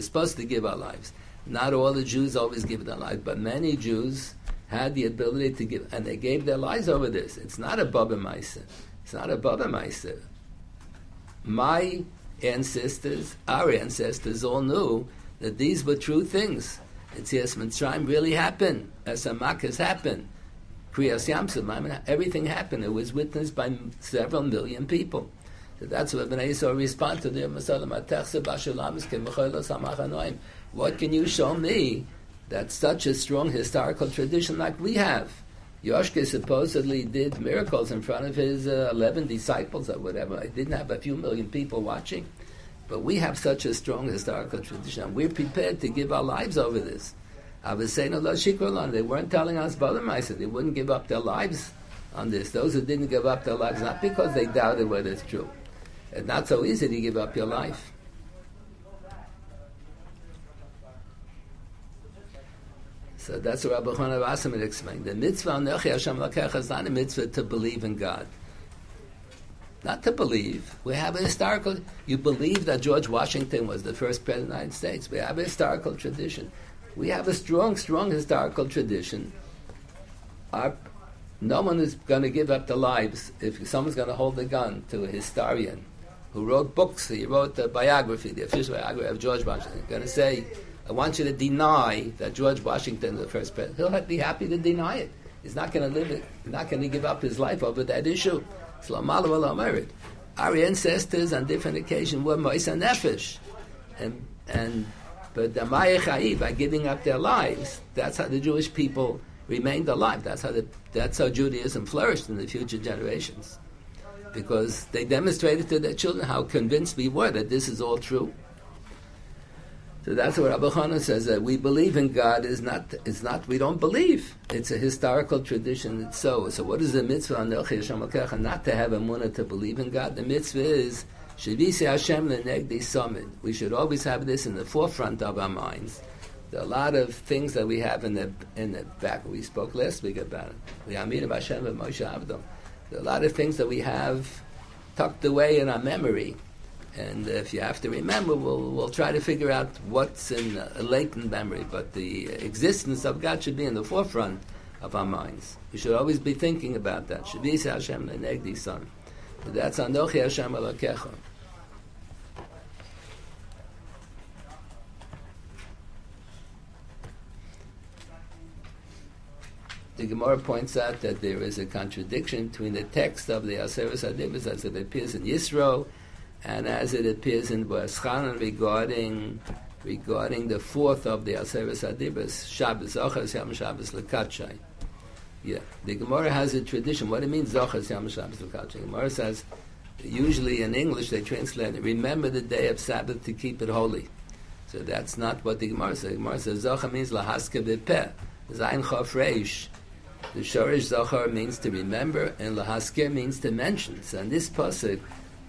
supposed to give our lives. Not all the Jews always give their lives, but many Jews had the ability to give, and they gave their lives over this. It's not a Baba Maisa. It's not a Baba Maisa. My ancestors, our ancestors, all knew that these were true things. Yetzias Mitzrayim really happened. Esamak has happened. Kriyas mean, everything happened. It was witnessed by several million people. So that's what Bnei Yisrael responded to What can you show me that's such a strong historical tradition like we have? Yoshke supposedly did miracles in front of his uh, 11 disciples or whatever. He didn't have a few million people watching. But we have such a strong historical tradition. We're prepared to give our lives over this. I was saying they weren't telling us Badamaisa. They wouldn't give up their lives on this. Those who didn't give up their lives, not because they doubted whether it's true. It's not so easy to give up your life. So that's what Rabbi Chana Rasaman explained. The mitzvah Nechi Hashem Lakecha is not a mitzvah to believe in God not to believe. We have a historical. You believe that George Washington was the first president of the United States. We have a historical tradition. We have a strong, strong historical tradition. Our, no one is going to give up their lives if someone's going to hold a gun to a historian who wrote books. He wrote the biography, the official biography of George Washington. Going to say, "I want you to deny that George Washington was the first president." He'll be happy to deny it. He's not going to live it. He's not going to give up his life over that issue. Our ancestors on different occasions were Moisa Nefesh. And, and, but the Maya by giving up their lives, that's how the Jewish people remained alive. That's how, the, that's how Judaism flourished in the future generations. Because they demonstrated to their children how convinced we were that this is all true. So that's what Rabbi Chana says that we believe in God is not it's not we don't believe. It's a historical tradition. It's so. So what is the mitzvah on Not to have a munah to believe in God. The mitzvah is Shavisi Hashem lenegdi summit. We should always have this in the forefront of our minds. There are a lot of things that we have in the in the back. We spoke last week about it. We Amin Hashem and Moshe Avdom. There are a lot of things that we have tucked away in our memory and if you have to remember, we'll, we'll try to figure out what's in a latent memory. But the existence of God should be in the forefront of our minds. We should always be thinking about that. Shavisa Hashem lenegdi son. That's Anochi Hashem alakecha. The Gemara points out that there is a contradiction between the text of the Aseres Adibas as it appears in Yisro and as it appears in Boaschanan regarding regarding the fourth of the Aseres Adibas, Shabbos, Zochas Yom Shabbos Lekatshai. Yeah, the Gemara has a tradition. What it means, Zochas Yom Shabbos Lekatshai. Gemara says, usually in English they translate it, remember the day of Sabbath to keep it holy. So that's not what the Gemara says. The Gemara says, Zocha means Lahaske Bepeh, Zayin Chof Reish. The Shorish Zochar means to remember, and Lahaskir means to mention. So in this pasuk,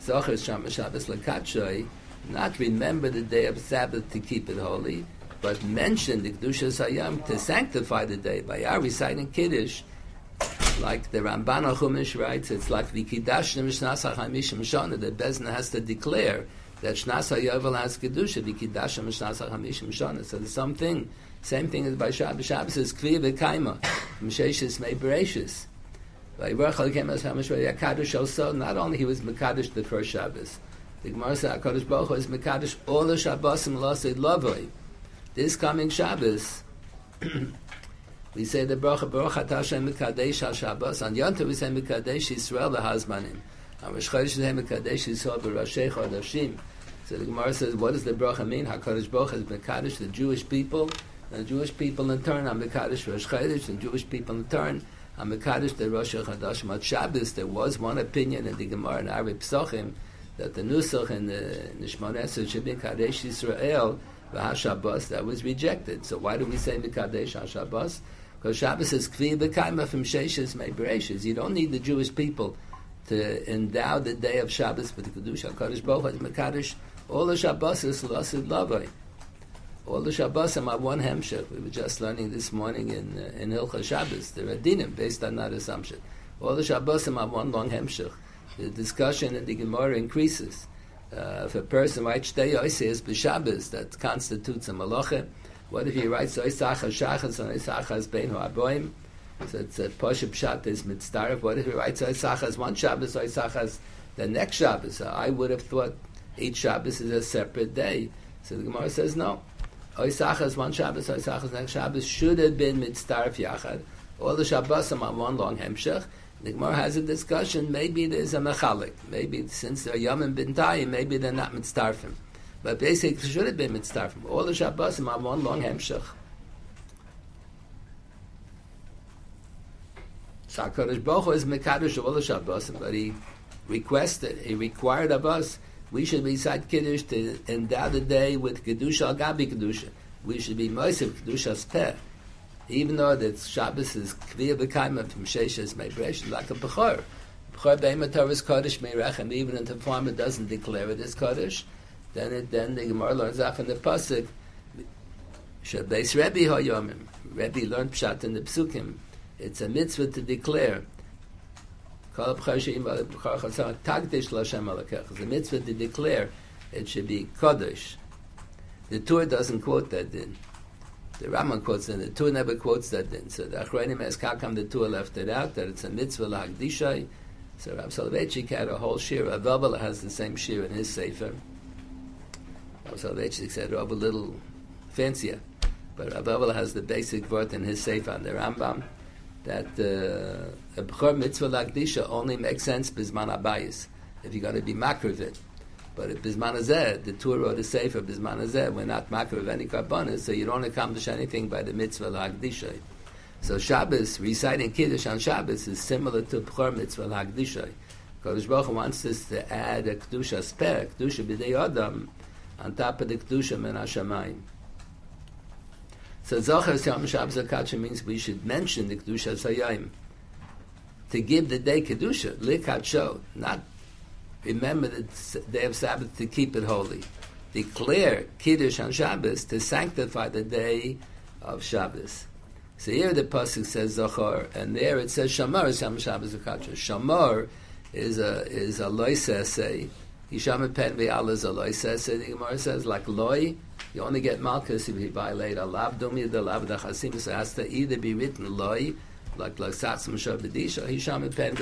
Zocher Shama Shabbos Lakatshoi, not remember the day of Sabbath to keep it holy, but mention the Kedusha Sayam to sanctify the day by our reciting Kiddush like the Ramban Chumash writes, it's like the Kiddush Mishnasa Hamishim Shana that Bezna has to declare that Shnasa Yovel has Kedusha, the Kiddush Mishnasa Shana. So the same thing, same thing as by Shabbos. Shabbos is Kvi V'Kaima, Misheshis Mei Bereshis. Not only he was Mekadosh the first Shabbos, the Gemara said HaKadosh Baruch Hu is Mekadosh all the Shabbosim Lasei Lovoi. This coming Shabbos, we say the Baruch Atah Shem Mekadesh HaShabbos. On Yom Tov we say Mekadesh Yisrael LeHazmanim. On Rosh Chodesh we say Mekadesh Yisrael B'Roshei Chodashim. So the Gemara says, what does the bracha mean? HaKadosh Baruch Hu is Mekadesh the Jewish people, and the Jewish people in turn are Mekadesh Rosh Chodesh, and Jewish people in turn are Mekadesh the Rosh Chodashim. On Shabbos there was one opinion in the Gemara in Ari Psochim that the Nusach and the Nishmon Esed should be Kadesh Yisrael v'HaShabbos, that was rejected. So why do we say Mekadesh HaShabbos? Because Shabbos is Kvi B'Kaima from Sheshes May You don't need the Jewish people to endow the day of Shabbos with the Kedusha. HaKadosh Baruch Hu Mekadesh, all the Shabbos is Lasid Lavai. All the Shabbos are one hemshech. We were just learning this morning in uh, in Hilcha Shabbos. The Radinim, based on that assumption. All the Shabbos are one long hemshech the discussion in the Gemara increases. Uh, if a person writes Shtei Yoises b'Shabbos, that constitutes a malacha. What if he writes Oisachas Shachas and Oisachas Bein Ha'aboim? So it's a Poshup Pshat is mitzdarif. What if he writes Oisachas one Shabbos, Oisachas the next Shabbos? I would have thought each Shabbos is a separate day. So the Gemara says no. Oisachas one Shabbos, Oisachas next Shabbos should have been mitzdarif yachad. All the Shabbos are one long hemshech. The Gemara has a discussion. Maybe there's a mechalik. Maybe since they're yom and bintayim, maybe they're not mitzdarfim. But basically, should have been mitzdarfim. All the Shabbosim have one long hemshach. So HaKadosh Baruch is mekadosh of all the Shabbosim, but he requested, he required of us, we should recite Kiddush to endow the day with Kedusha al Gabi Kedusha. We should be Moisiv Kedusha's Peh even though that Shabbos is Kviyah B'Kaima from Sheshes Meibresh, like a Bechor. Bechor Be'ema Torah's Kodesh Meirachem, even if the farmer doesn't declare it as Kodesh, then it, then the Gemara learns off in the Pasuk, Shabbeis Rebbe HaYomim. Rebbe learned Pshat in the Psukim. It's a mitzvah to declare. Chasam Tagdish L'Hashem mitzvah to declare it should be Kodesh. The Torah doesn't quote that din. The Rambam quotes in the Tur never quotes that din. So the Achronim as Kakam the Tur left it out that it's a mitzvah lahagdishay. So Rav Soloveitchik had a whole shir. Rav Elbala has the same shir in his sefer. Rav Soloveitchik said Rav a little fancier, but Rav Elbala has the basic word in his sefer on the Rambam that uh, a b'chor mitzvah lagdisha only makes sense bisman abayis if you're going to be makriv but if Bisman Azeh, the Tur wrote a Sefer, Bisman we're not makar of any karbonis, so you don't accomplish anything by the mitzvah l'hagdishay. So Shabbos, reciting Kiddush on Shabbos is similar to Pchor mitzvah l'hagdishay. Kodesh Baruch wants us to add a Kedusha spare, Kedusha b'dei Adam, on top of the Kedusha men Hashemayim. So Zohar Yom Shabbos means we should mention the Kedusha Sayayim. To give the day Kedusha, Likadsho, not remember the day of Sabbath to keep it holy. Declare Kiddush on Shabbos to sanctify the day of Shabbos. So here the pasuk says Zachor, and there it says Shamar Sham Shabbos. Shamar is a is a loisese. Hisham pen ve'al is a loisese. The Gemara says like loy, you only get malchus if you violate a lav dumi the lav. So it has to either be written loy, like like satzim shabedisha, Hisham pen.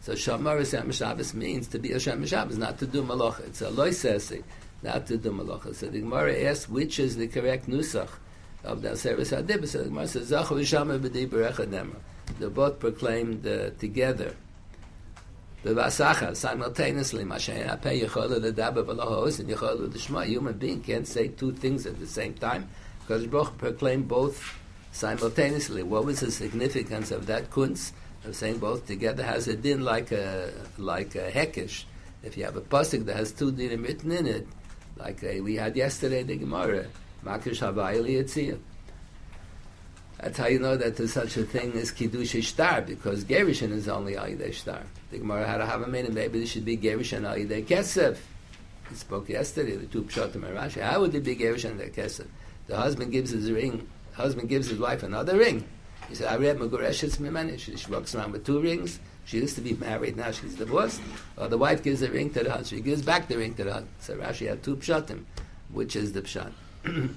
So Shamar Hashem Shabbos means to be a Shem Shabbos, not to do malacha. It's a loisesi, not to do malacha. So the Gemara asks which is the correct nusach of the service Hadibah. So the Gemara says Zachu V'Shamar B'di Berecha Nemar. They both proclaimed uh, together. The Vasacha simultaneously. L'Dishma. Human being can't say two things at the same time because Baruch proclaimed both simultaneously. What was the significance of that kunz? I'm saying both together has a din like a like a hekish. If you have a pasuk that has two dinim written in it, like a, we had yesterday the Gemara, makish havayli etziyah. That's how you know that there's such a thing as kiddush shtar because gerishin is only ayidei shtar. The Gemara had a minute. Maybe this should be gerishin ayidei kesef. We spoke yesterday the two pshatim and Rashi. How would it be gerishin ayidei kesef? The husband gives his ring. the husband gives his wife another ring He said, Areh Megureshes Mimani. She, she walks around with two rings. She used to be married, now she's divorced. Or the wife gives the ring to the husband. She gives back the ring to the husband. So Rashi had two pshatim. Which is the pshat?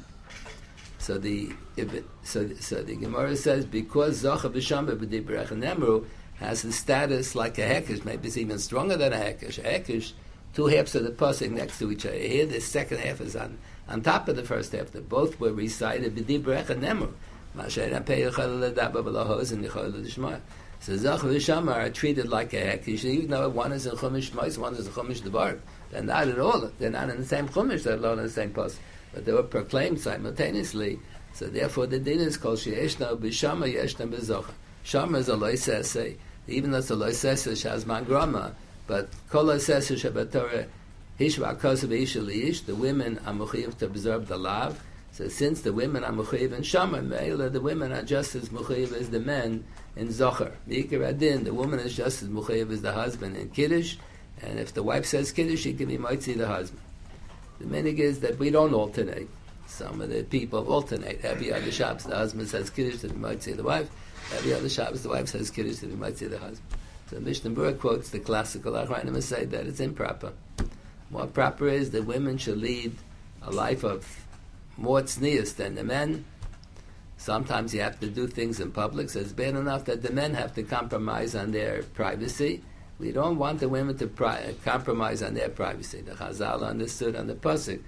so the it, so so the Gemara says because Zacha b'Shamba b'Dibrech Nemru has the status like a hekesh, maybe it's even stronger than a hekesh. A hekesh, two halves of the pasuk next to each other. Here, the second half is on on top of the first half. That both were recited and Yechol L'Shma. So Zach v'Shama are treated like a hekesh, even though one is in Chumash Shmos, one is in Chumash Devar. They're not at all. They're not in the same Chumash. They're not in the same pasuk but they were proclaimed simultaneously. So therefore, the din is called she'eshna b'shama yeshna b'zocha. Shama is a loisese, even though it's a loisese shazman grama, but kol loisese shabatorah hishva akasav ish the women are mechuyev to observe the lav. So since the women are mechuyev in shama, meila the women are just as mechuyev as the men in zocher. Mikir adin, the woman is just as mechuyev as the husband in kiddush, and if the wife says kiddush, she can be mitzi the husband. The meaning is that we don't alternate. Some of the people alternate. Every other Shabbos, the husband says Kiddush that we might say the wife. Every other Shabbos, the wife says Kiddush that we might say the husband. So Mishnah Berurah quotes the classical Achrayim and say that it's improper. More proper is that women should lead a life of more tznius than the men. Sometimes you have to do things in public, so it's bad enough that the men have to compromise on their privacy. We don't want the women to pri- compromise on their privacy. The Chazal understood on the pasuk.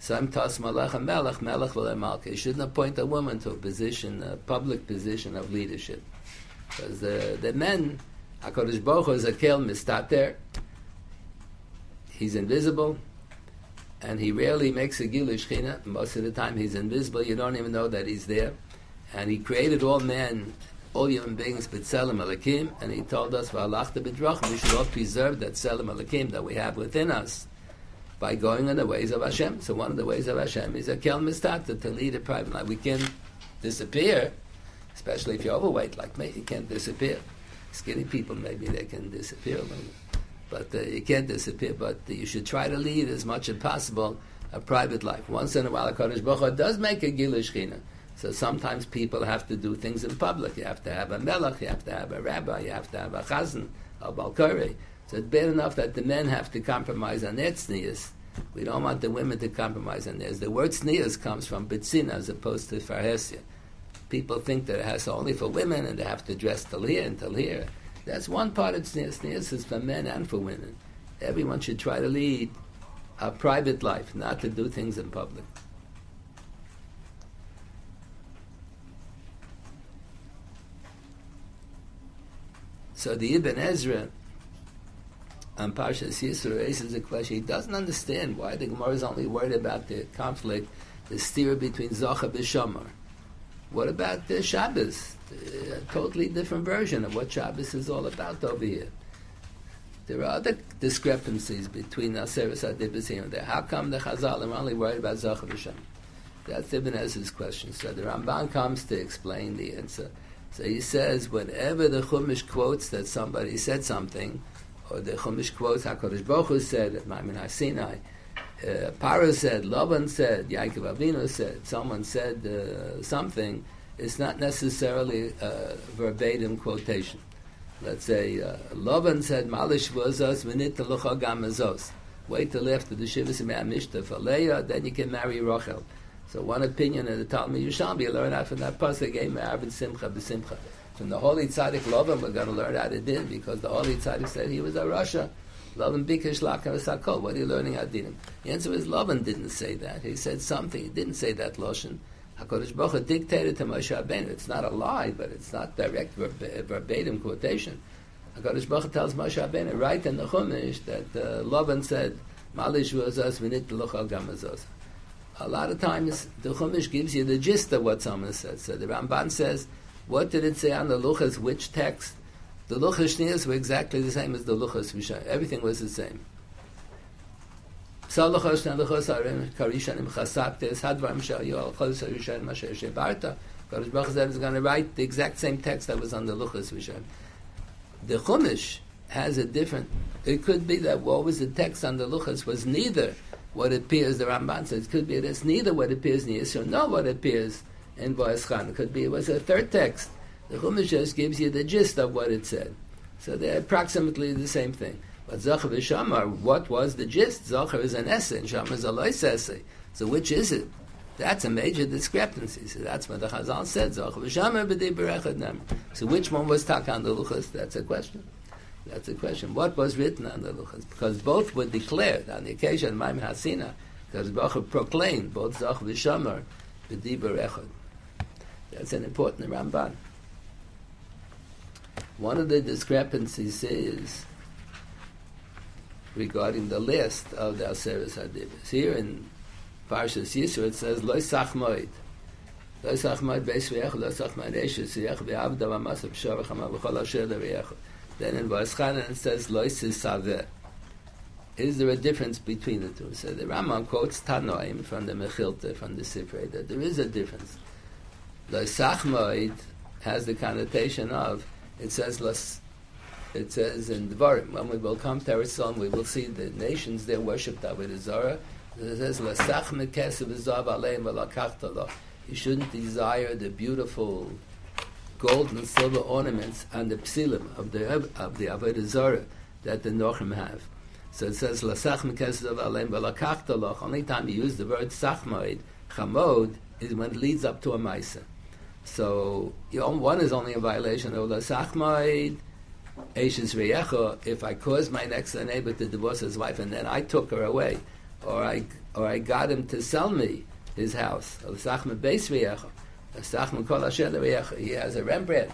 Some tas malach melech, melech malka. You shouldn't appoint a woman to a position, a public position of leadership, because the uh, the men, Hakadosh Baruch Hu is a kel mistater. He's invisible, and he rarely makes a gilush china. Most of the time, he's invisible. You don't even know that he's there. And he created all men all human beings b'tzelem alakim, and he told us we should all preserve that tzelem alakim that we have within us by going in the ways of Hashem. So one of the ways of Hashem is a kel mistata, to lead a private life. We can disappear, especially if you're overweight like me, you can't disappear. Skinny people, maybe they can disappear a little. But uh, you can't disappear, but you should try to lead as much as possible a private life. Once in a while, a Kodesh Baruch does make a China. So sometimes people have to do things in public. You have to have a melech, you have to have a rabbi, you have to have a chazan, a balkari. So it's bad enough that the men have to compromise on their tznius. We don't want the women to compromise on theirs. The word tznius comes from bitzina as opposed to farhesia. People think that it has only for women and they have to dress till here and till here. That's one part of tznius. Tznius is for men and for women. Everyone should try to lead a private life, not to do things in public. So the Ibn Ezra on Parshas Yisro raises a question. He doesn't understand why the Gemara is only worried about the conflict, the steer between Zocha and Shamar. What about the Shabbos? Uh, a totally different version of what Shabbos is all about over here. There are other discrepancies between Aseres Adibas here and there. How come the Chazal are only worried about Zocha B'Shamar? That's Ibn Ezra's question. So the Ramban comes to explain the answer. So he says, whenever the Chumash quotes that somebody said something, or the Chumash quotes HaKadosh Baruch Hu said at Maimon HaSinai, uh, Paro said, Laban said, Yaakov Avinu said, someone said uh, something, it's not necessarily a verbatim quotation. Let's say, uh, said, Malish v'ozos v'nit telucha gamazos. Wait till after the Shivas Mishta for Leah, then you can marry Rachel. So one opinion in the Talmud you learn out from that pasuk, Arvin Simcha b'Simcha. From the Holy Tzaddik Lovin, we're going to learn how to din, because the Holy Tzaddik said he was a Russia. Lovin Bikesh Lakar. What are you learning how dinim? The answer is Lovin didn't say that. He said something. He didn't say that Loshen. HaKadosh Baruch Hu dictated to Moshe Rabbeinu. It's not a lie, but it's not direct verb- verbatim quotation. HaKadosh Baruch Hu tells Moshe Rabbeinu right in the Chumash that uh, Lovin said, Malish was us, we need to look al gamazos a lot of times the Chumash gives you the gist of what someone said. So the Ramban says, what did it say on the Luchas, which text? The Luchas Shnias were exactly the same as the Luchas Rishon. Everything was the same. Kadosh Baruch Hu is going to write the exact same text that was on the Luchas Rishon. The Chumash has a different, it could be that what was the text on the Luchas was neither what appears, the Ramban says, it could be that's neither what appears in Yisro nor what appears Khan. It could be it was a third text The Chumash just gives you the gist of what it said. So they're approximately the same thing. But Zachar v'Shamar, what was the gist? Zachar is an essay, and Shamar is a lois essay. So which is it? That's a major discrepancy. So that's what the Chazal said. Zachar v'Shamar b'dei berechad nem. So which one was tak on the luchas? That's a question. That's a question. What was written on the luchas? Because both were declared on the occasion of Maim Hasina. Because Baruch proclaimed both Zach v'Shamar b'dei berechad. That's an important Ramban. One of the discrepancies is regarding the list of the Aseres Hadibis. Here in Parshas Yisro it says, Lo Sach Moed. Lo Sach Moed Beis V'ech, Lo Sach Moed Eshes, V'ech V'avda V'masab Shor V'chama V'chol Asher V'ech. Then in Vaskhan it says, Lo Sisaveh. Is there a difference between the two? So the Rambam quotes Tanoim from the Mechilta, from the Sifrei, that there is a difference. Lo Sach has the connotation of, it says, Los it says in Dvarim, when we will come to Eretz we will see the nations there worship Avodah Zarah. It says, "Lasach mekesev zav aleim v'lakachtalo." You shouldn't desire the beautiful gold and silver ornaments and the psilim of the of the Avodah Zarah that the Nochim have. So it says, "Lasach mekesev zav aleim v'lakachtalo." Only time you use the word sachmoid, chamod, is when it leads up to a ma'isa. So one is only a violation of lasachmoid if I caused my next neighbor to divorce his wife and then I took her away, or I or I got him to sell me his house, he has a Rembrandt,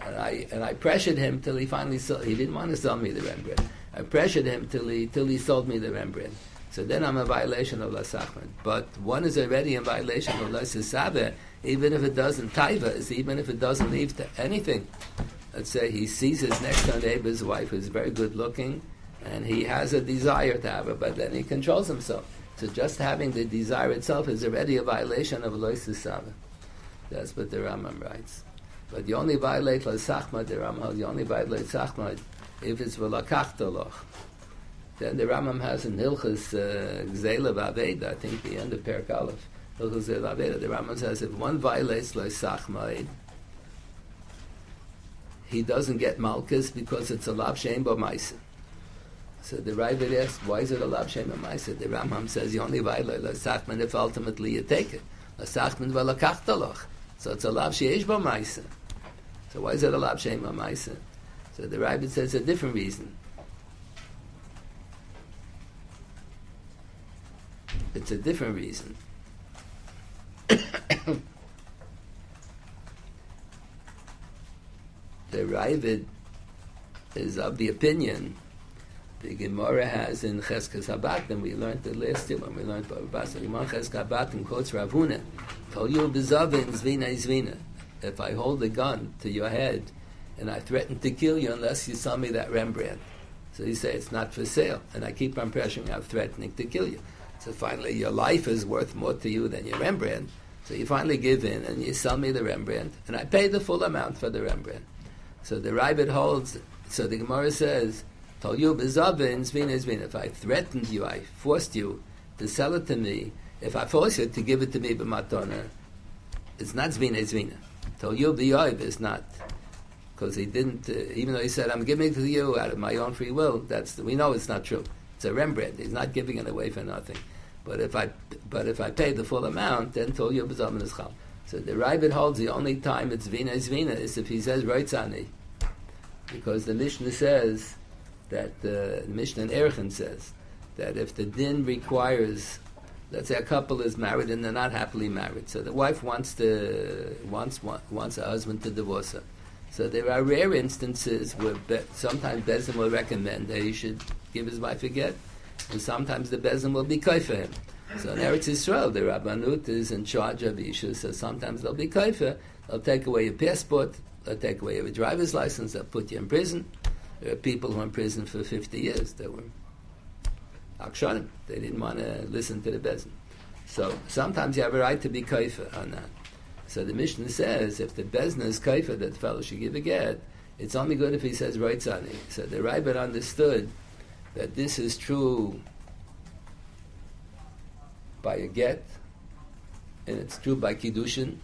and I and I pressured him till he finally sold. He didn't want to sell me the Rembrandt. I pressured him till he till he sold me the Rembrandt. So then I'm a violation of Lasachman. But one is already in violation of Lasisabeh, even if it doesn't taiva, even if it doesn't leave to anything let's say he sees his next door neighbor's wife who's very good looking, and he has a desire to have her, but then he controls himself. So just having the desire itself is already a violation of Lois Sava. That's what the Rambam writes. But you only violate Sachma, the Rambam, you only violate Sachma if it's V'lakachtaloch. Then the Rambam has in Hilchas uh, Gzela I think the end of Perak Aleph, the Rambam says if one violates Lois Sachma, he doesn't get Malkus because it's a Lav Shem Maisa. So the Ravid asks, why is it a Lav Shem Maisa? The Rambam says, you only violate La Sachman if ultimately you take it. La Sachman Velakachtalach. So it's a Lav Sheish Maisa. So why is it a Lav Shem Maisa? So the Ravid says a different reason. It's a different reason. the Ravid is of the opinion the Gemara has in Cheskas Habat, and we learned the last year when we learned about Basa. Gemara Cheskas Habat and quotes Rav Huna, Tol you bezavin zvina zvina. If I hold a gun to your head and I threaten to kill you unless you sell me that Rembrandt. So you say it's not for sale, and I keep on pressuring you, threatening to kill you. So finally, your life is worth more to you than your Rembrandt. So you finally give in and you sell me the Rembrandt, and I pay the full amount for the Rembrandt. So the Ravid holds, so the Gemara says, told you, bezavin, zvina, zvina. If I threatened you, I forced you to sell it to me, if I force you to give it to me b'matona, it's not zvina, zvina. Told you, b'yoiv is not. Because he didn't, uh, even though he said, I'm giving it to you out of my own free will, that's, we know it's not true. It's a Rembrandt. He's not giving it away for nothing. But if I, but if I pay the full amount, then told you, bezavin is chal. So the Ravid holds the only time it's vina is vina is if he says roitzani, because the Mishnah says that uh, the Mishnah in Erchin says that if the din requires, let's say a couple is married and they're not happily married, so the wife wants to wants wants a husband to divorce her. So there are rare instances where be, sometimes Bezin will recommend that he should give his wife a get, and sometimes the Bezin will be kai for him. So in Eretz Yisrael, the Rabbanut is in charge of issues, so sometimes they'll be kaifa, they'll take away your passport, they'll take away your driver's license, they'll put you in prison. There are people who are in prison for 50 years. They were akshanim. They didn't want to listen to the bezin. So sometimes you have a right to be kaifa on that. So the Mishnah says if the bezin is kaifa that the fellow should give a get, it's only good if he says right So the Ravid understood that this is true by a get, and it's true by kiddushin.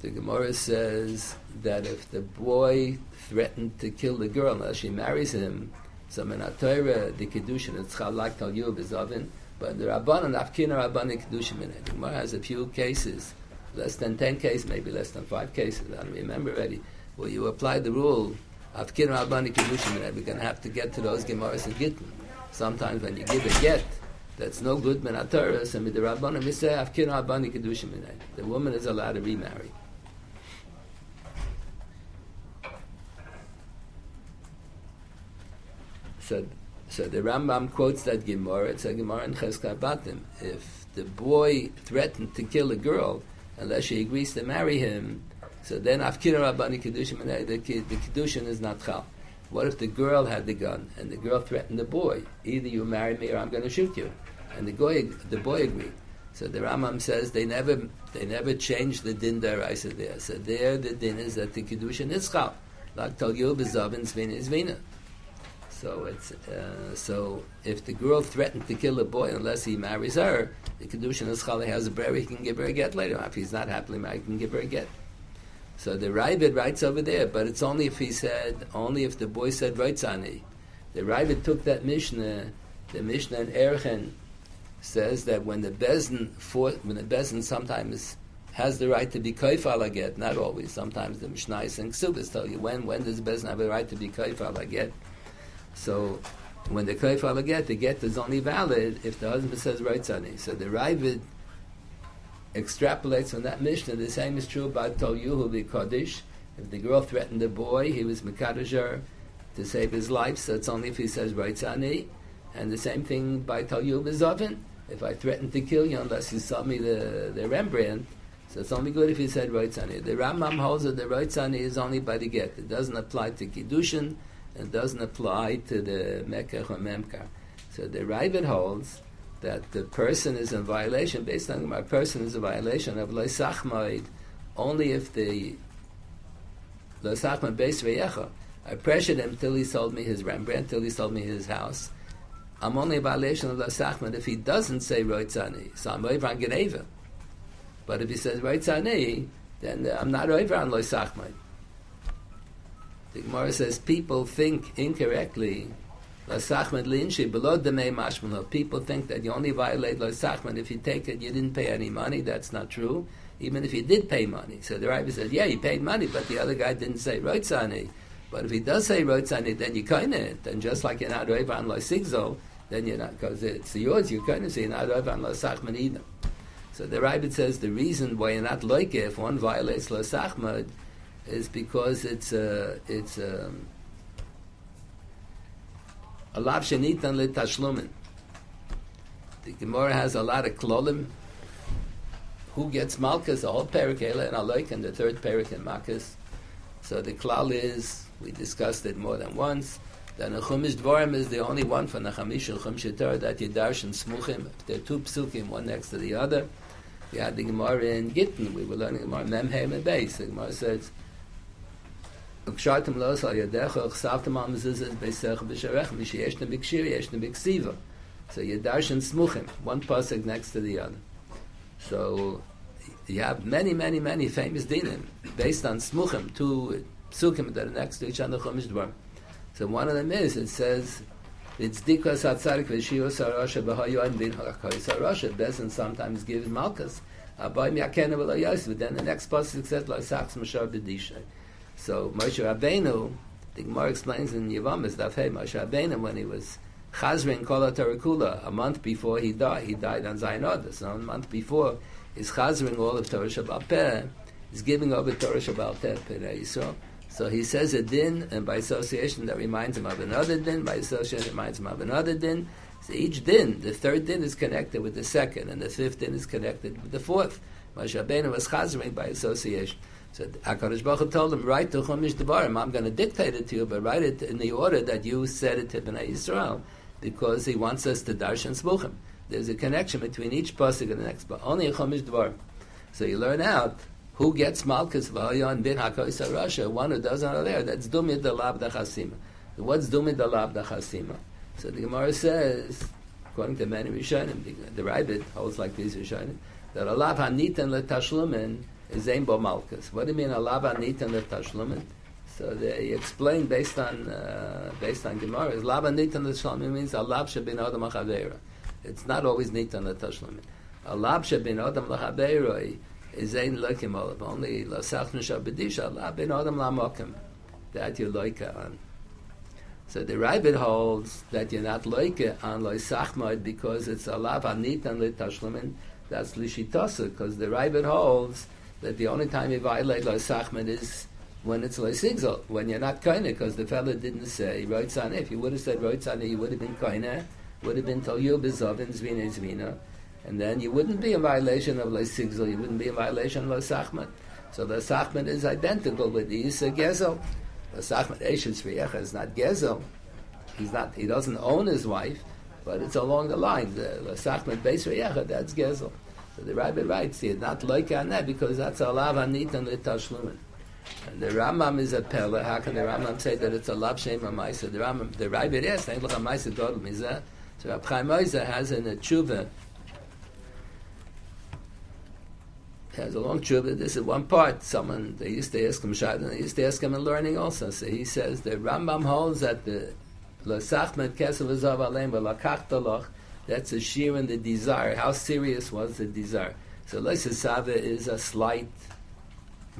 The Gemara says that if the boy threatened to kill the girl unless she marries him, so Torah, the Kiddushin, it's like Tal Yub is oven, but the Rabbanan, Afkina Rabbanan Kiddushin in. The Gemara has a few cases, less than 10 cases, maybe less than 5 cases, I don't remember already, where you apply the rule, Afkina Rabbanan Kiddushin in. We're going to have to get to those Gemaras and Gittin. Sometimes when you give a get, that's no good min so with the Rabbanan, we say Afkina Rabbanan Kiddushin in. The woman is allowed to remarry. So, so the Rambam quotes that Gemara. It's a Gemara in Cheskar Batim. If the boy threatened to kill a girl unless she agrees to marry him, so then Afkira Rabbani Kedushin, the, the Kedushin is not Chal. What if the girl had the gun and the girl threatened the boy? Either you marry me or I'm going to shoot you. And the boy, the boy agreed. So the Rambam says they never they never changed the din deraisa there. So there the din is that the kedushin is chal. Like Yub is Zvina is Zvina. So it's uh, so if the girl threatened to kill a boy unless he marries her, the kedushin is chali has a prayer he can give her a get later. If he's not happily married, he can give her a get. So the Ravid writes over there, but it's only if he said only if the boy said Reitzani. The Ravid took that Mishnah, the Mishnah in Erchen says that when the Bezin when the Bezin sometimes has the right to be kaifal get, not always. Sometimes the Mishnah and Ksubas tell you when when does Bezin have the right to be kaifal get so when the Kaifala get, the get is only valid if the husband says Reitzani. So the Ravid extrapolates from that Mishnah. The same is true about Tol Yuhu Kaddish. If the girl threatened the boy, he was Mekadisher to save his life, so it's only if he says Reitzani. And the same thing by Tol Yuhu Bezovin. If I threatened to kill you unless you saw me the, the Rembrandt, so it's only good if he said Reitzani. The Rambam holds that the Reitzani is only by the get. It doesn't apply to Kiddushin and doesn't apply to the Mekach or Memkar. So the Ravid holds that the person is in violation, based on my person is a violation of Loisachmaid, only if the Loisachmaid base Veyecha. I pressured him till he sold me his Rembrandt, till he sold me his house. I'm only a violation of Loisachmaid if he doesn't say Roitzani. So I'm over on Geneva. But if he says Roitzani, then I'm not over on Loisachmaid. The Gemara says people think incorrectly. People think that you only violate Lasachman if you take it, you didn't pay any money. That's not true. Even if you did pay money. So the Rabbi says, yeah, you paid money, but the other guy didn't say Roitzani. But if he does say Roitzani, then you kind it. Then just like you're not Roiv on Sigzo, then you're not, because it's yours, you kind of say you're not Roiv on Lasachman either. So the Rabbi says the reason why you're not like if one violates Lasachman is because it's a it's a a lav shenitan litashlumin. The Gemara has a lot of klolim. Who gets malchus? A whole parak and aloik, and the third parak in malchus. So the klal is we discussed it more than once. The Nechumish Dvorim is the only one for the Chamish Chum Shetar that Yedarsh and Smuchim. They're two psukim, one next to the other. We had the Gemara in Gittin. We were learning Gemara Memheim and Beis. The Gemara says וקשרתם לא על ידיך, וכסבתם על מזוזת ביסך ובשערך, ושישנה בקשיר, ישנה בקסיבה. So Yedarshan Smuchim, one pasuk next to the other. So you have many, many, many famous dinim based on Smuchim, two psukim that are next to each other, Chumash Dvar. So one of them is, it says, it's Dikas HaTzadik V'Shio Sarasha B'Hayu An Bin HaKoi Sarasha. Bezin sometimes gives Malkas. Abai Mi'akena V'Lo Yosef. Then the next pasuk says, Lo Sachs Mashar B'Dishay. So Moshe Rabbeinu, the Gemara explains in Yevamis Daf Hey, Moshe Rabbeinu, when he was Chazrin Kol Tarakula, a month before he died, he died on Zayin Odeh, so a month before, is Chazrin all of Torah Shabbat Peh, is giving over Torah Shabbat Peh. So he says a din, and by association that reminds him of another din, by association reminds him of another din. So each din, the third din is connected with the second, and the fifth din is connected with the fourth. Moshe Rabbeinu was chazering by association. So HaKadosh Baruch Hu told him, write the Chumash Devarim. I'm going to dictate it to you, but write it in the order that you said it to Bnei Yisrael, because he wants us to darshan smuchim. There's a connection between each pasuk and the next, but only a Chumash Devarim. So you learn out who gets Malchus V'Hayon Bin HaKois Rasha, one who doesn't know there. That's Dumid Dalab Dachasima. What's Dumid Dalab Dachasima? So the Gemara says, according to many Rishonim, the, the Ravid holds like these Rishonim, that Allah Hanitan Zain Bo Malkus. What do you mean Alava Nitan the Tashlumin? So they explain based on uh, based on Gemara is Lava Nitan the Tashlumin means Alab Shabin Adam Achavera. It's not always Nitan the Tashlumin. Alab Shabin Adam Achavera is Zain Lekim Olav. Only Lasach Nusha Bedisha Alab Bin Adam Lamokim. That you like on. So the Ravid holds that you're not like on Loisachmod because it's Alav Anitan Litashlumin. That's Lishitasa because the Ravid holds that the only time you violate Lo Sachman is when it's Lo Sigzal, when you're not Kaina, because the fellow didn't say Roitzana. If you would have said Roitzana, you would have been Kaina, would have been Toyu Bezovin Zvina Zvina, and then you wouldn't be in violation of Lo Sigzal, you wouldn't be in violation of Lo Sachman. So the Sachman is identical with the Isa Gezel. The Sachman Eshes Viecha is not Gezel. He's not, he doesn't own his wife, but it's along the line. The Sachman Beis Viecha, that's Gezel. So the Rabbi writes here, not like that, because that's a lav anit and litashlumin. And the Rambam is a pella. How can the Rambam say that it's a lav shem amaisa? The Rambam, the Rabbi yes, ain't like a maisa godel mizah. So Rabbi Chaim has in a tshuva, has a long tshuva. This is one part. Someone they used to ask him shad, they used to ask him in learning also. So he says the Rambam holds that the lasach met kesav azav aleim v'lakach taloch that's a sheer in the desire. How serious was the desire? So Leisasava is a slight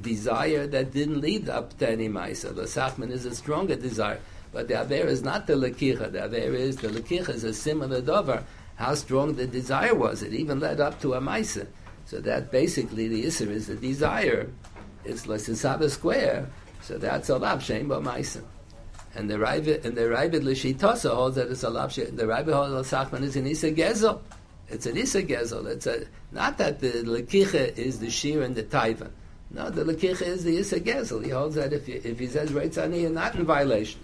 desire that didn't lead up to any Maisa. The Sachman is a stronger desire. But the Aver is not the Lakicha. The Aver is, the Lakicha is a similar dover. How strong the desire was. It even led up to a Maisa. So that basically the Isser is the desire. It's Leisasava square. So that's a Lab Shem Maisa. And the Ravid and the Ravid Lishitasa holds that it's a lapsha. The Ravid holds that Sachman is an Isa Gezel. It's an Isa Gezel. It's a not that the Lekicha is the Shir and the Taiva. No, the Lekicha is the Isa Gezel. He holds that if, you, if he says Reitzani, you're not in violation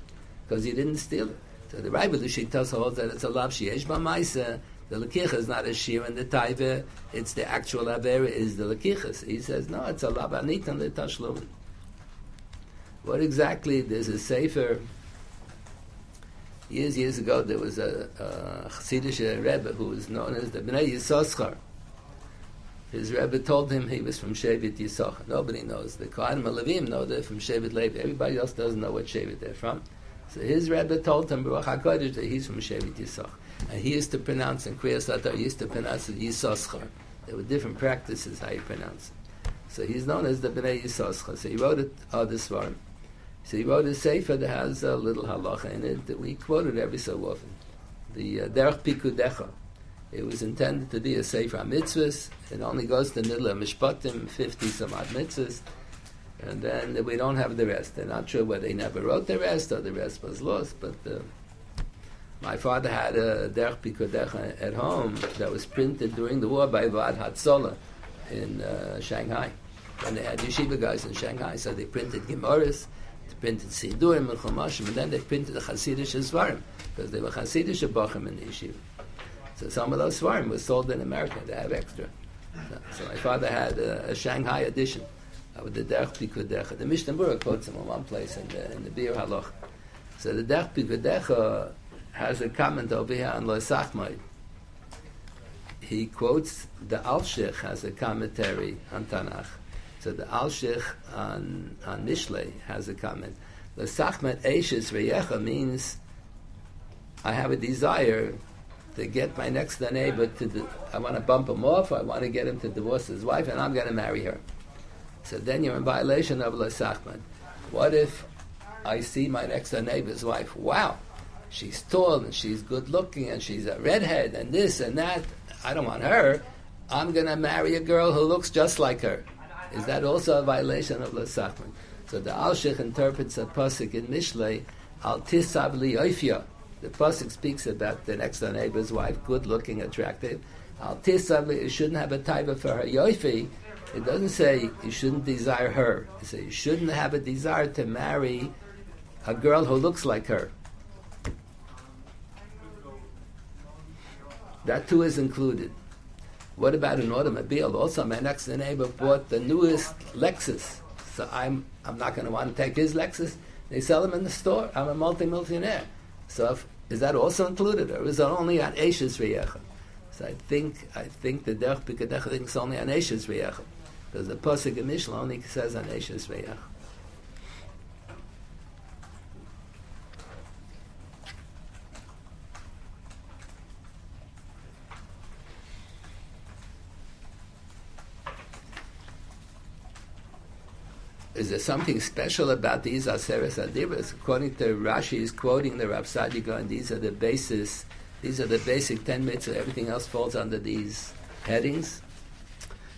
because he didn't steal it. So the Ravid Lishitasa holds that it's a lapsha. Yesh Maisa. The Lekicha is not a Shir and the Taiva. It's the actual Avera is the Lekicha. He says no, it's a Labanit and the Tashlumin. What exactly? There's a Sefer years, years ago, there was a, a Chassidish Rebbe who was known as the Bnei Yisachar. His Rebbe told him he was from Shevet Yisachar. Nobody knows. The Kohanim Levim know they're from Shevet Levi. Everybody else doesn't know what Shevet they're from. So his Rebbe told him, Baruch that he's from Shevet Yisachar. And he used to pronounce in Kriya Satar, he used to pronounce it Yisachar. There were different practices how you pronounce it. So he's known as the Bnei Yisachar. So he wrote it, all this him. So he wrote a sefer that has a little halacha in it that we quoted every so often. The uh, Derech Pikudecha. It was intended to be a sefer mitzvahs. It only goes to Nidla Mishpatim, 50 some odd mitzvahs. And then we don't have the rest. They're not sure whether they never wrote the rest or the rest was lost, but uh, my father had a Derech Pikudecha at home that was printed during the war by Vaad Hatzalah in uh, Shanghai. And they had yeshiva guys in Shanghai, so they printed Gemaras printed Sidurim and Chumashim, and then they printed the Hasidic Svarim, because they were Hasidic Bachim in the yeshiva. So some of those Svarim were sold in America, they have extra. So, my father had a, a Shanghai edition uh, of the Derech Pikudecha. The Mishnah Berurah quotes him in one place in the, in the Biur Halacha. So the Derech Pikudecha uh, has a comment over here on Lo Sachmaid. He quotes the Alshich has a commentary on Tanakh. So the Alshich on, uh, uh, on Mishle has a comment. The Sachmet Eishes Reyecha means I have a desire to get my next door neighbor to, I want to bump him off, I want to get him to divorce his wife, and I'm going to marry her. So then you're in violation of Sachmet. What if I see my next door neighbor's wife? Wow, she's tall and she's good looking and she's a redhead and this and that. I don't want her. I'm going to marry a girl who looks just like her. Is that also a violation of Lasachman? So the Alshich interprets a pasuk in Mishlei, Al Tisav Oifya. The pasuk speaks about the next door neighbor's wife, good looking, attractive. Al Tisav you shouldn't have a taiva for her yoifi. It doesn't say you shouldn't desire her. It says you shouldn't have a desire to marry a girl who looks like her. That too is included. What about an automobile? Also, my next neighbor bought the newest Lexus, so I'm I'm not going to want to take his Lexus. They sell them in the store. I'm a multi-millionaire. So if, is that also included, or is it only on Eishes Riyecha? So I think I think the Derech Pikudecha thing is only on Eishes Riyecha. Because the Pasuk in Mishnah only says on Eshes Ve'ach. Is there something special about these Aseres Adibas? According to Rashi, is quoting the Rav Saadia Gaon, and these are the basis, these are the basic ten mitzvahs. Everything else falls under these headings.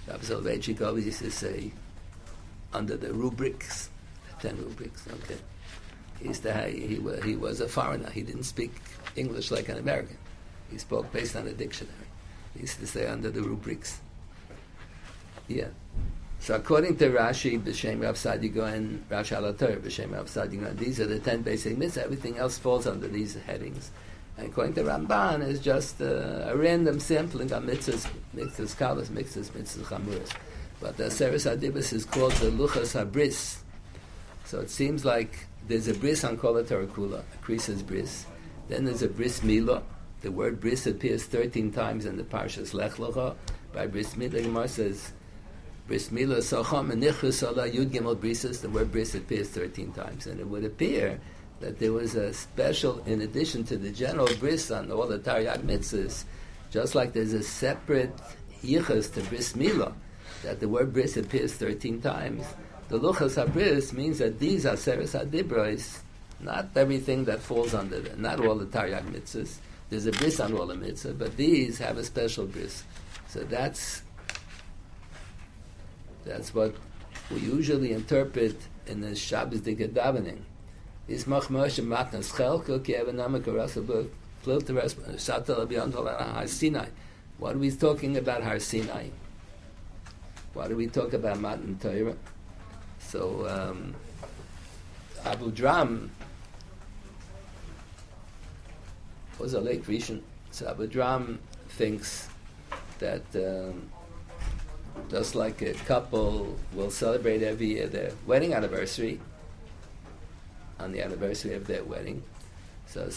Rav Soloveitchik always used to say, under the rubrics, the ten rubrics. Okay, he used to he, he was a foreigner. He didn't speak English like an American. He spoke based on a dictionary. He used to say under the rubrics. Yeah. So according to Rashi, B'Shem Rav Saadia Gaon and Rav Shalator, B'Shem Rav Saadia Gaon, these are the ten basic mitzvahs. Everything else falls under these headings. And according to Ramban, it's just uh, a random sampling of mitzvahs, mitzvahs kalas, mitzvahs, mitzvahs chamuras. But the Seres Adibus is called the Luchas HaBris. So it seems like there's a bris on Kol Kula, a krisa's bris. Then there's a bris milah. The word bris appears 13 times in the Parshas Lech Lecha. By bris milah, Gemara says, Bris Mila Socham and Nichus Yud Gimel the word bris appears 13 times. And it would appear that there was a special, in addition to the general bris on all the Taryag mitzvahs, just like there's a separate yichus to bris Mila, that the word bris appears 13 times. The Luchas HaBris means that these are Seres HaDibros, not everything that falls under them, not all the Taryag mitzvahs. There's a bris on all the mitzvahs, but these have a special bris. So that's that's what we usually interpret in the Shabbos Dika davening. Is mach moshe matnas even namak arasa float the rest Har Sinai. What are we talking about Har Sinai? What do we talk about Matan Torah? So um, Abu Dram was a late Rishon. So Abu Dram thinks that um, just like a couple will celebrate every year their wedding anniversary on the anniversary of their wedding. So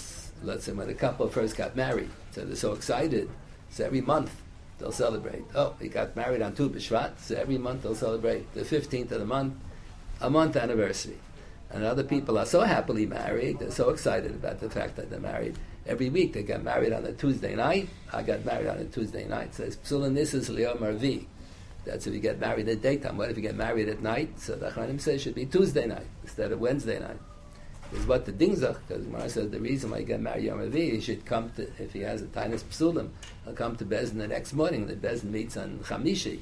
let's say when a couple first got married, so they're so excited, so every month they'll celebrate. Oh, he got married on Tu B'Shvat, so every month they'll celebrate the 15th of the month, a month anniversary. And other people are so happily married, they're so excited about the fact that they're married. Every week they get married on a Tuesday night. I got married on a Tuesday night. So it's Psulin Nisus Leo Marvi. That's if you get married at daytime. What if you get married at night? So the Chanim says it should be Tuesday night instead of Wednesday night. Is what the dingzach, because Gemara says the reason why you get married Yom Revi, he should come to, if he has a tiniest psulim, he'll come to Bezin the next morning. The Bezin meets on Chamishi.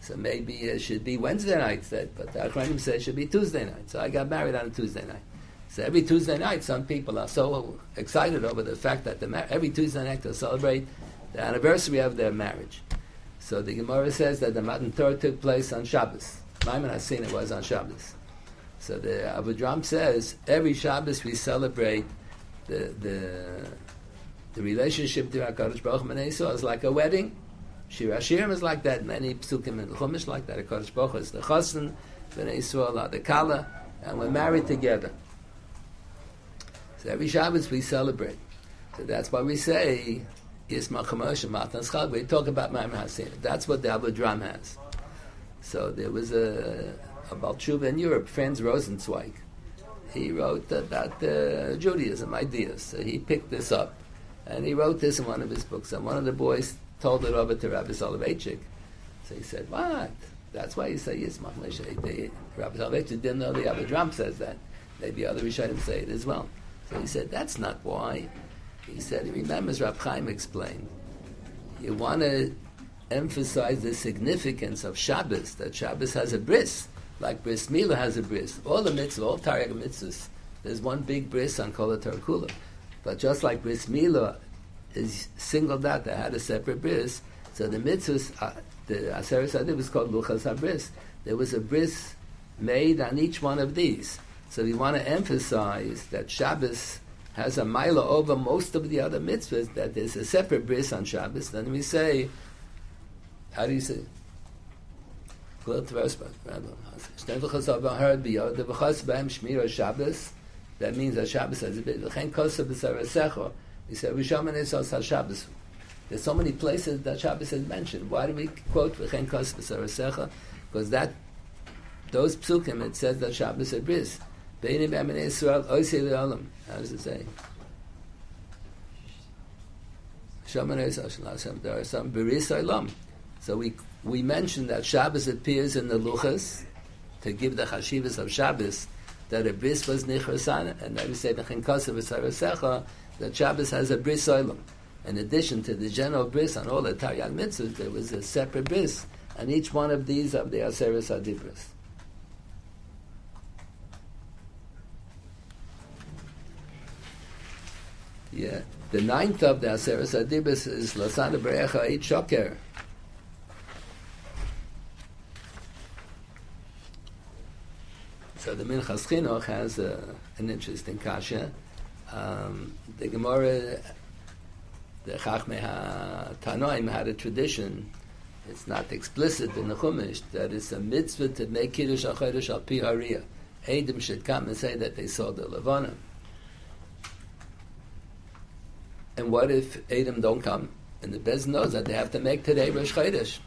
So maybe it should be Wednesday night instead, but the Achronim says it should be Tuesday night. So I got married on a Tuesday night. So every Tuesday night, some people are so excited over the fact that the, every Tuesday night they'll celebrate the anniversary of their marriage. So the Gemara says that the Matan Torah took place on Shabbos. Maimon it was on Shabbos. So the Abu Dram says every Shabbos we celebrate the the the relationship to Hakadosh Baruch Hu is like a wedding. Shir Hashirim is like that. Many psukim in the Chumash like that. Hakadosh Baruch is the chassan, Bnei Yisrael are the kala, and we're married together. So every Shabbos we celebrate. So that's why we say is Machamosh Matan Schal. We talk about Maimon Hasin. That's what the Abu Dram has. So there was a, a Balchuva in Europe, Franz Rosenzweig. He wrote about uh, Judaism ideas. So he picked this up, and he wrote this in one of his books. And one of the boys told it over to Rabbi Soloveitchik. So he said, "What? That's why you say Yismach Moshe." Rabbi Soloveitchik didn't know the Abu Dram says that. Maybe other Rishonim say it as well. So he said, "That's not why." He said he remembers Rab Chaim explained. You want to emphasize the significance of Shabbos, that Shabbos has a bris, like bris Mila has a bris. All the mitzvahs, all Taryag mitzvahs, there's one big bris on Kol Kula. But just like bris Mila is singled out, they had a separate bris, so the mitzvahs, uh, the Aseret Sadib was called Luchas HaBris. There was a bris made on each one of these. So we want to emphasize that Shabbos has a mila over most of the other mitzvahs, that there's a separate bris on Shabbos, then we say, how do you say? That means that Shabbos has a bit. Said, Shabbos. There's so many places that Shabbos is mentioned. Why do we quote V'chen Kos because that those psukim it says that Shabbos is bris. How does it say? So we we mentioned that Shabbos appears in the luchas to give the chashivas of Shabbos that a bris was nichrasan, and then we say v'sarasecha that Shabbos has a bris olam. In addition to the general bris on all the Taryag mitzvahs, there was a separate bris on each one of these of the Aseres Adibris. Yeah. The ninth of the Aseres Adibris is Lasana Berecha Eit Shoker. So the Minchas Chinuch has a, an interesting kasha. Um, the Gemara the Chachmei HaTanoim had a tradition, it's not explicit in the Chumash, that it's a mitzvah to make Kiddush HaChodesh al Pi Hariyah. Edom should come and say that they saw the Levana. And what if Edom don't come? And the Bez knows that they have to make today Rosh Chodesh.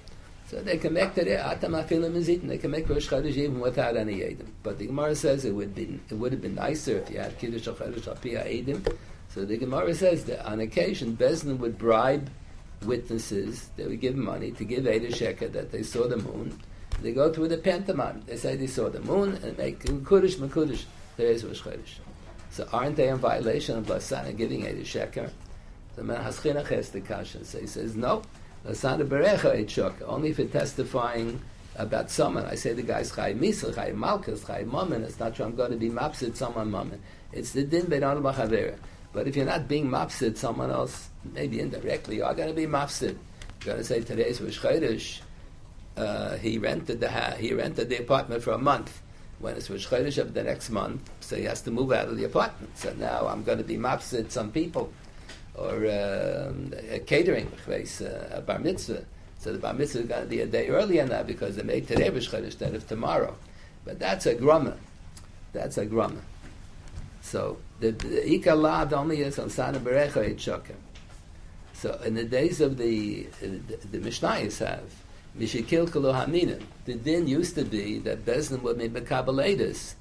So they can make today Atam Afilim Mizitin. They can make Rosh Chodesh even without any Edom. But the Gemara says it would be it would have been nicer if you had Kiddush HaChodesh al Pi Edom so the Gemara says that on occasion, Bezdin would bribe witnesses, they would give money to give Eda Sheker that they saw the moon. They go through the pantomime. They say they saw the moon and make Kudish Makudish. There is Rosh Chodesh. So aren't they in violation of Lasana giving Eda Sheker? The man has the kasha. So he says, no, Lasana Berecha Ed Sheker, only for testifying about someone. I say the guy's Chai Misel, Chai Malkus, Chai Mammon. It's not true I'm going to be mapsid someone Mammon. It's the Din Beiran Bachavera. But if you're not being mafsid someone else, maybe indirectly, you are going to be mafsid. You're going to say today's Rosh Chodesh. Uh, he rented the ha- he rented the apartment for a month. When it's Rosh Chodesh of the next month, so he has to move out of the apartment. So now I'm going to be mafsid some people, or uh, a catering place, uh, a bar mitzvah. So the bar mitzvah is going to be a day earlier now because they made today Rosh instead of tomorrow. But that's a grumma. That's a grumma. So the, the only is on Sana Berecha Shoker. So in the days of the, the, the Mishnayos have, Mishikil Kalu Haminim, the din used to be that Bezdin would make Mekabaladis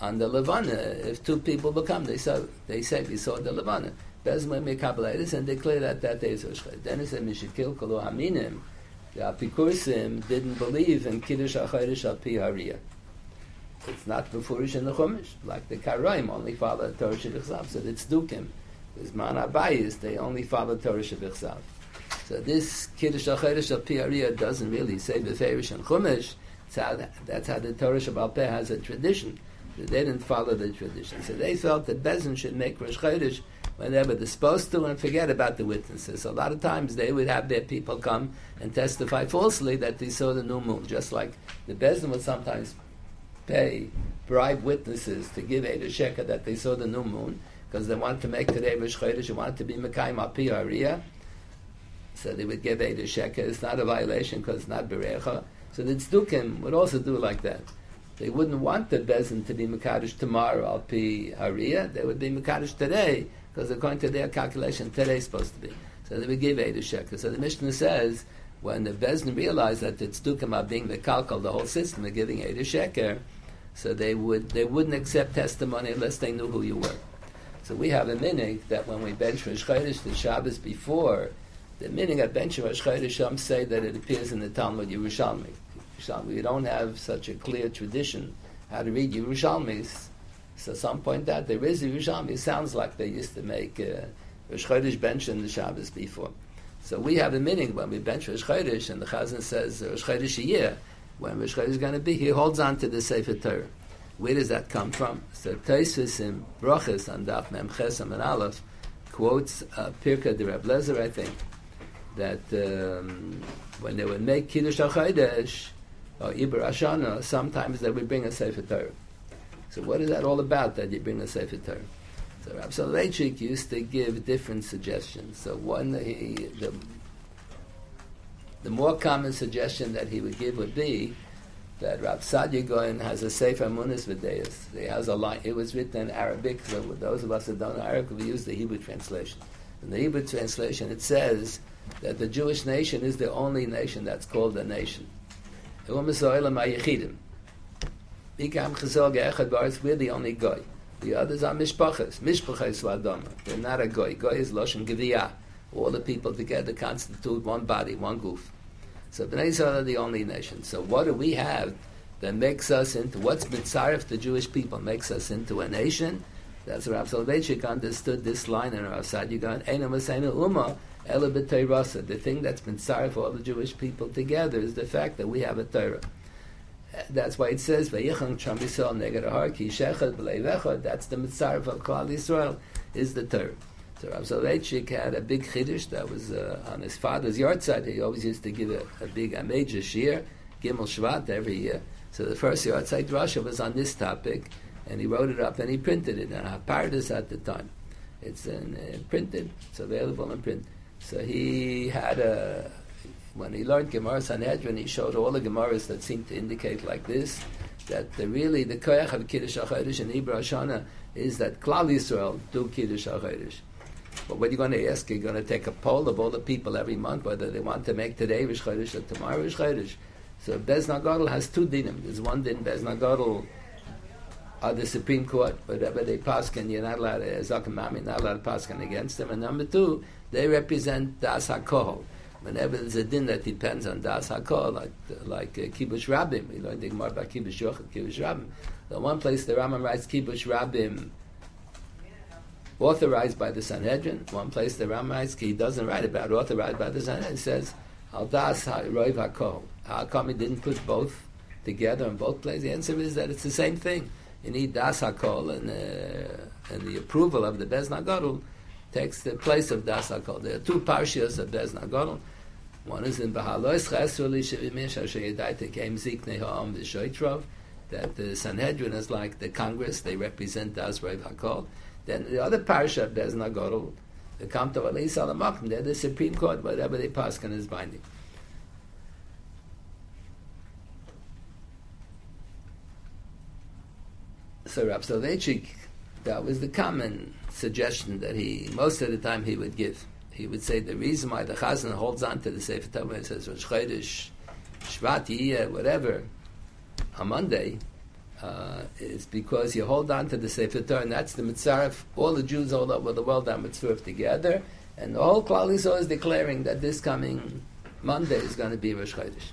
on the Levana. If two people become, they saw, they say, we saw the Levana. Would make and declare that that day is Rosh Then it said, Mishikil Kalu Haminim, the Apikursim didn't believe in Kiddush HaChodesh Al Pi. It's not befurish in the Chumash, like the Karaim only follow Torah Shebechzav. So it's Dukim. There's Man Abayis, they only follow Torah Shebechzav. So this Kiddush HaChodesh of Piaria doesn't really say Beferish and Chumash. How, that's how the Torah Shabbat Peh has a tradition. They didn't follow the tradition. So they felt that Bezin should make Rosh Chodesh whenever they're supposed to and forget about the witnesses. A lot of times they would have their people come and testify falsely that they saw the new moon, just like the Bezin would sometimes pay, bribe witnesses to give Eda Sheker that they saw the new moon, because they wanted to make today Rosh Chodesh, they wanted to be Mekayim Api Ariya, so they would give Eda Sheker. It's not a violation because it's not Berecha. So the Tzdukim would also do like that. They wouldn't want the Bezin to be Mekadosh tomorrow, Alpi Hariya. They would be Mekadosh today, because according to their calculation, today is supposed to be. So they would give Eda Sheker. So the Mishnah says, when the Bezin realized that the Tzdukim are being the Kalkal, the whole system, of giving Eda Sheker, so they would they wouldn't accept testimony unless they knew who you were. So we have a minig that when we bench Rosh Chodesh the Shabbos before, the minig at bench Rosh Chodesh some say that it appears in the Talmud Yerushalmi. We don't have such a clear tradition how to read Yerushalmis. So some point out there is a Yerushalmi. It sounds like they used to make uh, Rosh Chodesh bench in the Shabbos before. So we have a meaning when we bench Rosh Chodesh and the Chazan says Rosh Chodesh a year when Rosh is going to be, he holds on to the Sefer Torah. Where does that come from? So Taisvis in Brachas on Daf Mem Chesam and Aleph quotes uh, Pirka de Reb Lezer, I think, that um, when they would make Kiddush HaChodesh or Iber Ashana, sometimes they would bring a Sefer Torah. So what is that all about, that you bring a Sefer Torah? So Rab Soloveitchik used to give different suggestions. So one, he, the the more common suggestion that he would give would be that Rav Saadia Gaon has a Sefer Munis V'Deis. He has a line. It was written in Arabic, so those of us that don't know Arabic, we use the Hebrew translation. In the Hebrew translation, it says that the Jewish nation is the only nation that's called a nation. We're the only Goy. The others are Mishpachas. Mishpachas Ladama. They're not a guy. Guy is Lashon Geviyah. All the people together constitute one body, one goof. So Bnei Israel are the only nation. So what do we have that makes us into, what's Mitzaref, the Jewish people, makes us into a nation? That's Rav Soloveitchik understood this line in Rav Saadia Gaon, Eina Uma, Ela B'Teirasa. The thing that's been sorry for all the Jewish people together is the fact that we have a Torah. That's why it says, that's the Mitzvah of Klal Yisrael, is the Torah. So Rav Soloveitchik had a big chiddush that was uh, on his father's yard side. He always used to give a, a big, a major shir, Gimel Shvat, every year. So the first yard side Russia was on this topic, and he wrote it up and he printed it, and HaPardes at the time. It's in, uh, printed, it's available in print. So he had a when he learned Gemara Sanhedrin, he showed all the Gemaras that seemed to indicate like this, that the, really the koyach of Kiddush HaChodesh in Hebrew Hashanah is that Klal Yisrael do Kiddush HaChodesh. But what you're you going to ask? You're going to take a poll of all the people every month whether they want to make today Rish Chodesh or tomorrow Rish Chodesh. So Bez Nagadol has two dinim. There's one din Bez Nagadol are the Supreme Court, whatever they pass, and you're not allowed uh, to, Zakamami, not allowed to pass against them. And number two, they represent Das HaKohol whenever there's a din that depends on das hakol, like like uh, kibush rabim, we learned the Gemara about kibush yochid, kibush rabim. The one place the Rambam writes kibush rabim authorized by the Sanhedrin. One place the Rambam writes he doesn't write about authorized by the Sanhedrin. He says al das roiv hakol. How come he didn't put both together in both places? The answer is that it's the same thing. You need das hakol and uh, and the approval of the Bez Nagadol takes the place of das hakol. There are two parshias of Bez Nagadol. One is in Bahalois Ziknei Ha'am that the Sanhedrin is like the Congress, they represent Das HaKol. Then the other parsha, Bez Nagorul, the Kamta Salamakim, they're the Supreme Court, whatever they pass can is binding. So Rav Soloveitchik, that was the common suggestion that he, most of the time he would give he would say the reason why the Chazan holds on to the Sefer Torah and says Rosh Chodesh, Shvat, whatever, on Monday, uh, is because you hold on to the Sefer Torah, and that's the Mitzaref. All the Jews all over the world are Mitzaref together, and the whole Klal Yisrael is declaring that this coming Monday is going to be Rosh Chodesh.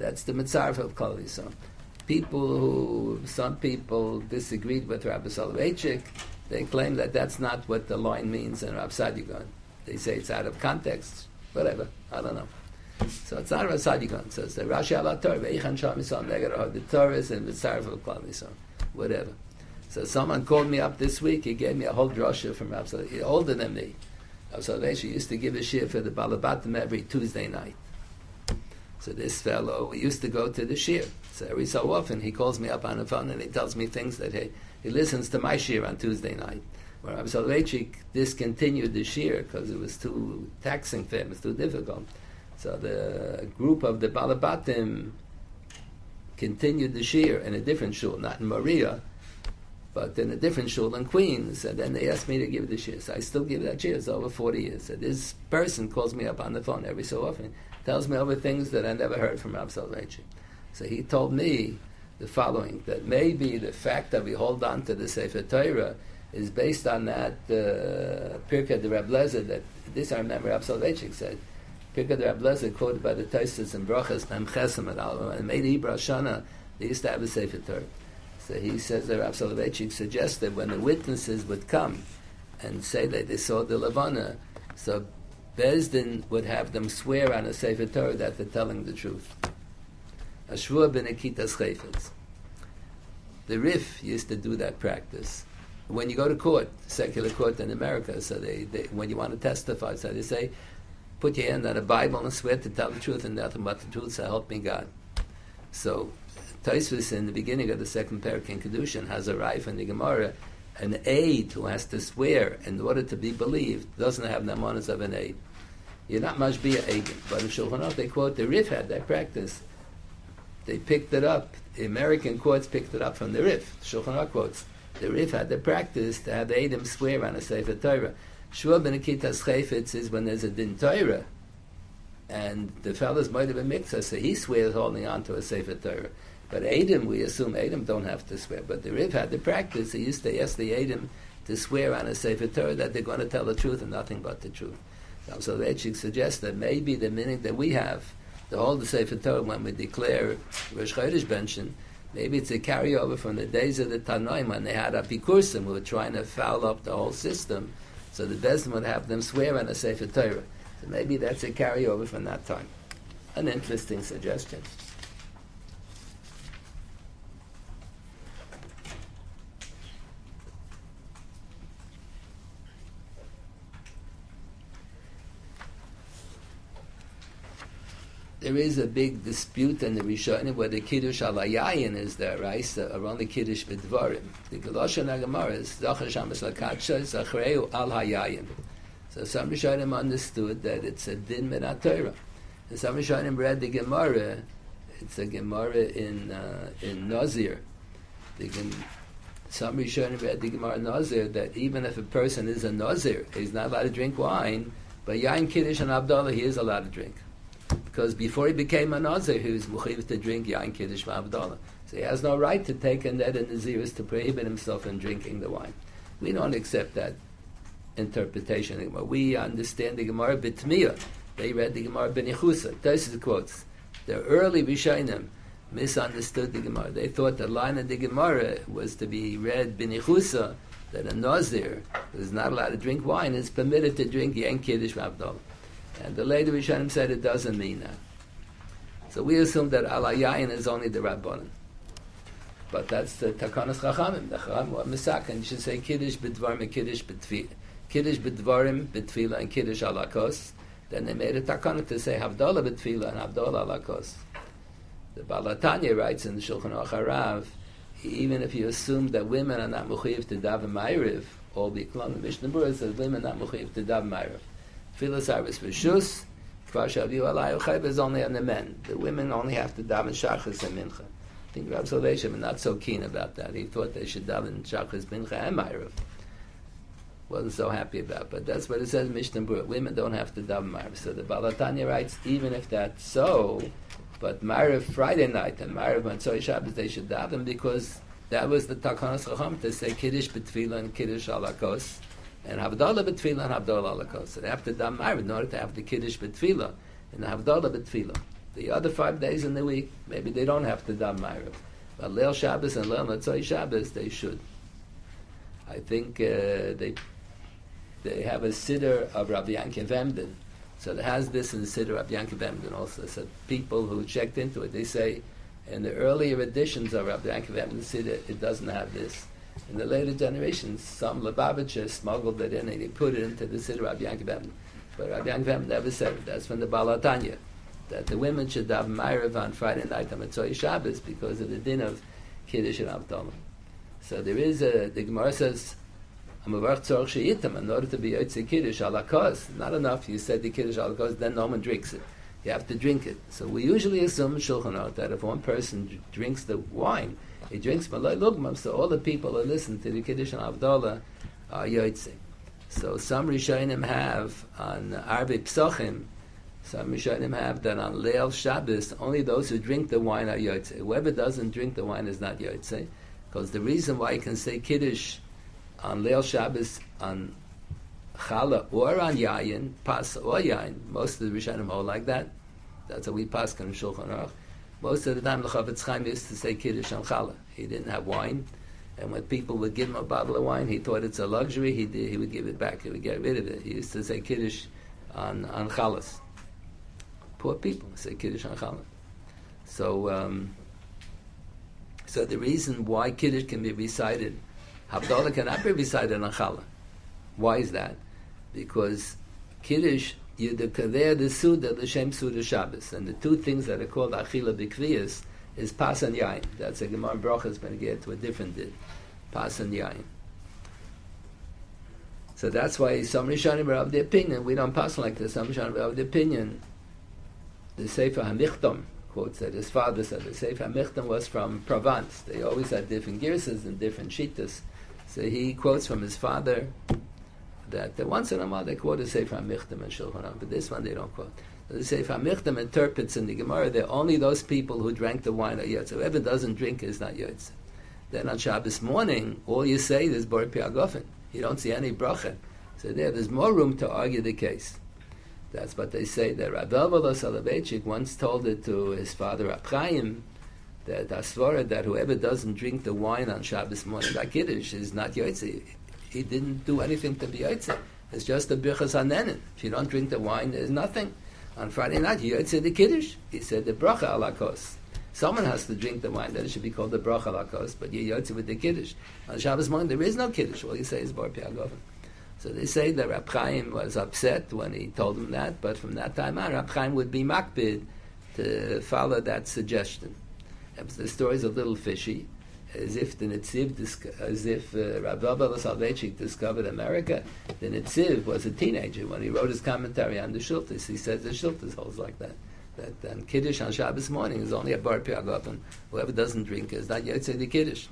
That's the Mitzaref of Klal Yisrael. People who, some people disagreed with Rabbi Soloveitchik, they claim that that's not what the line means in Rav Saadia Gaon. They say it's out of context. Whatever. I don't know. So it's not a Sadikan. It says the Rashi ala Torah, Ve'ichan Sham Yisrael, Negar the Torah and the Tzaref of Klal Yisrael. Whatever. So someone called me up this week. He gave me a whole drasha from Rav older than me. Rav Soloveitchik used to give a shir for the Balabatim every Tuesday night. So this fellow used to go to the shir. So every so often he calls me up on the phone and he tells me things that he, he listens to my shir on Tuesday night where Rabbi Soloveitchik discontinued the shir because it was too taxing for him, it was too difficult. So the group of the Balabatim continued the shir in a different shul, not in Maria, but in a different shul in Queens. And then they asked me to give the shir. So I still give that shir. It's over 40 years. So this person calls me up on the phone every so often, tells me over things that I never heard from Rabbi Soloveitchik. So he told me the following, that maybe the fact that we hold on to the Sefer Torah is based on that uh, Pirkei de Reb Lezer that this I remember Rab Soloveitchik said. Pirkei de Reb Lezer quoted by the Taisus and Brachas Mem Chesem and Al and made Ibra Shana they used to have a Sefer Torah. So he says that Rab Soloveitchik suggested when the witnesses would come and say that they saw the Levana, so Bezdin would have them swear on a Sefer Torah that they're telling the truth. Ashvua ben Akitas Chayfetz. The Rif used to do that practice when you go to court, secular court in America, so they, they when you want to testify, so they say, put your hand on a Bible and swear to tell the truth and nothing but the truth, so help me God. So Taisvis in the beginning of the second parak in Kedushin has a rife in the Gemara, an aide who has to swear in order to be believed doesn't have the manners of an aide. You're not much be an aide, but in Shulchan Aruch they quote the Rif had that practice. They picked it up. The American courts picked it up from the Rif. Shulchan Aruch quotes the Rif had the practice to have the Edom swear on a Sefer Torah. Shua ben Akitas Chayfetz is when there's a Din Torah. and the fellows might have been mixed, so he swears holding on to a Sefer Torah. But Adam, we assume Adam don't have to swear. But the Riv had the practice. He used to ask the Adam to swear on a Sefer Torah that they're going to tell the truth and nothing but the truth. So the Etchik suggests that maybe the meaning that we have, the whole the Sefer Torah, when we declare Rosh Chodesh Benshin, maybe it's a carryover from the days of the Tanoim when they had a Apikursim who were trying to foul up the whole system. So the Bezdin would have them swear on a Sefer Torah. So maybe that's a carryover from that time. An interesting suggestion. There is a big dispute in the Rishonim whether Kiddush al is the right around the Kiddush B'dvarim. The Galosha Nagamara is Zachar Shamas Lakatsha Zachreu al Hayayin. So some Rishonim understood that it's a din min. And some Rishonim read the Gemara. It's a Gemara in uh, in Nazir. The some Rishonim read the Gemara Nazir that even if a person is a Nazir, he's not allowed to drink wine. But Yain Kiddush and Abdullah, he is allowed to drink because before he became a Nazir, he was muchiv to drink Yain Kiddush Ma'avdallah. So he has no right to take a net and Naziris to prohibit himself from drinking the wine. We don't accept that interpretation anymore. We understand the Gemara B'Tmiyah. They read the Gemara B'Nichusa. Is quotes. The early Rishayim misunderstood the Gemara. They thought the line of the Gemara was to be read B'Nichusa, that a Nazir who is not allowed to drink wine is permitted to drink Yain Kiddush Ma'avdallah. And the later Rishonim said it doesn't mean that. So we assume that alayayin is only the Rabbanon. But that's the Takanas Chachamim. The Chachamim were Misak, and you should say Kiddush b'dvarim and Kiddush b'tfila. Kiddush b'dvarim b'tfila and Kiddush alakos. Then they made a Takana to say Havdalah b'tfila and Havdalah alakos. The Balatanya writes in the Shulchan Aruch Harav, even if you assume that women are not mechuyev to daven ma'iriv, all the Klon Mishnah Berurah says women are not mechuyev to daven ma'iriv. Tfilas Arvis V'Shus, Kvar Shaviu Alayu is only on the men. The women only have to daven Shachas and Mincha. I think Rav Soloveitchik was not so keen about that. He thought they should daven Shachas, Mincha, and Ma'ariv. Wasn't so happy about, but that's what it says in Mishnah Berurah. Women don't have to daven Ma'ariv. So the Balatanya writes, even if that's so, but Ma'ariv Friday night and Ma'ariv on Tzoi Shabbos they should daven because that was the Takanas Chacham to say Kiddush B'Tfilah and Kiddush Alakos and Havdalah B'Tfilah and Havdalah Alakos. So they have to dam in order to have the Kiddush B'Tfilah and Havdalah B'Tfilah. The other five days in the week, maybe they don't have to dam Ma'ariv. But Leil Shabbos and Leil Matzoi Shabbos, they should. I think uh, they they have a siddur of Rabbi Yankiv Emden. So it has this in the siddur of Yankiv Emden also. So people who checked into it, they say in the earlier editions of Rabbi Yankiv Emden siddur, it doesn't have this. In the later generations, some Lubavitchers smuggled it in and he put it into the Siddur Rabbi Yankov But Rabbi Yankov never said it. That's from the Balatanya, that the women should have Ma'ariv on Friday night on Mitzvah Shabbos because of the din of Kiddush and Avdallah. So there is a, the Gemara says, in order to be Yotze Kiddush alakos, not enough you said the Kiddush alakos, then no one drinks it. You have to drink it. So we usually assume Shulchan Aruch that if one person drinks the wine, he drinks Malay Lugmam, so all the people who listen to the Kiddush and Avdallah are Yoitze. So some Rishonim have on Arbi Psochim, some Rishonim have that on Leil Shabbos, only those who drink the wine are Yoitze. Whoever doesn't drink the wine is not Yoitze. Because the reason why you can say Kiddush on Leil Shabbos, on Chala or on Yayin, Pas or Yayin, most of the Rishonim hold like that. That's how we pass on Shulchan Aruch. Most of the time, the Chafetz Chaim used to say Kiddush on Challah. He didn't have wine, and when people would give him a bottle of wine, he thought it's a luxury. He did, he would give it back. He would get rid of it. He used to say Kiddush on on Chalas. Poor people say Kiddush on Challah. So, um, so the reason why Kiddush can be recited, Havdalah cannot be recited on Challah. Why is that? Because Kiddush Yedekadeh the Suda, the Shem Suda Shabbos. And the two things that are called Achila Bikviyas is Pas and Yain. That's a Gemara Brachas going to get to a different din. Pas and Yain. So that's why some Rishonim are of the opinion, we don't pass like this, some Rishonim are of the opinion, the Sefer HaMichtam quotes that his father said the Sefer HaMichtam was from Provence. They always had different girsas and different shitas. So he quotes from his father, that uh, once in a while they quote a Sefer HaMichtam and Shulchan Aruch, but this one they don't quote. The Sefer Michtam interprets in the Gemara that only those people who drank the wine are Yotze. Whoever doesn't drink is not Yotze. Then on Shabbos morning, all you say is Bor Piagofen. You don't see any bracha. So there, there's more room to argue the case. That's what they say. That Rabbi Elvelo Soloveitchik once told it to his father Chaim, that Asvara, that whoever doesn't drink the wine on Shabbos morning like Kiddush is not Yotze. He didn't do anything to be Yotze. It's just a Birchas Hanenin. If you don't drink the wine, there's nothing. On Friday night, you Yotze the Kiddush. He said the Bracha alakos. Someone has to drink the wine, then it should be called the Bracha alakos, but you Yotze with the Kiddush. On Shabbos morning, there is no Kiddush. All you say is Bar Piagoven. So they say that Rab Chaim was upset when he told him that, but from that time on, Rab Chaim would be makbid to follow that suggestion. The story is a little fishy, as if the Nitziv, as if uh, Rav Soloveitchik discovered America. The Nitziv was a teenager when he wrote his commentary on the Shultis. He says the Shultis holds like that. That then Kiddush on Shabbos morning is only a bar piagofen. Whoever doesn't drink is not Yotzei the Kiddush.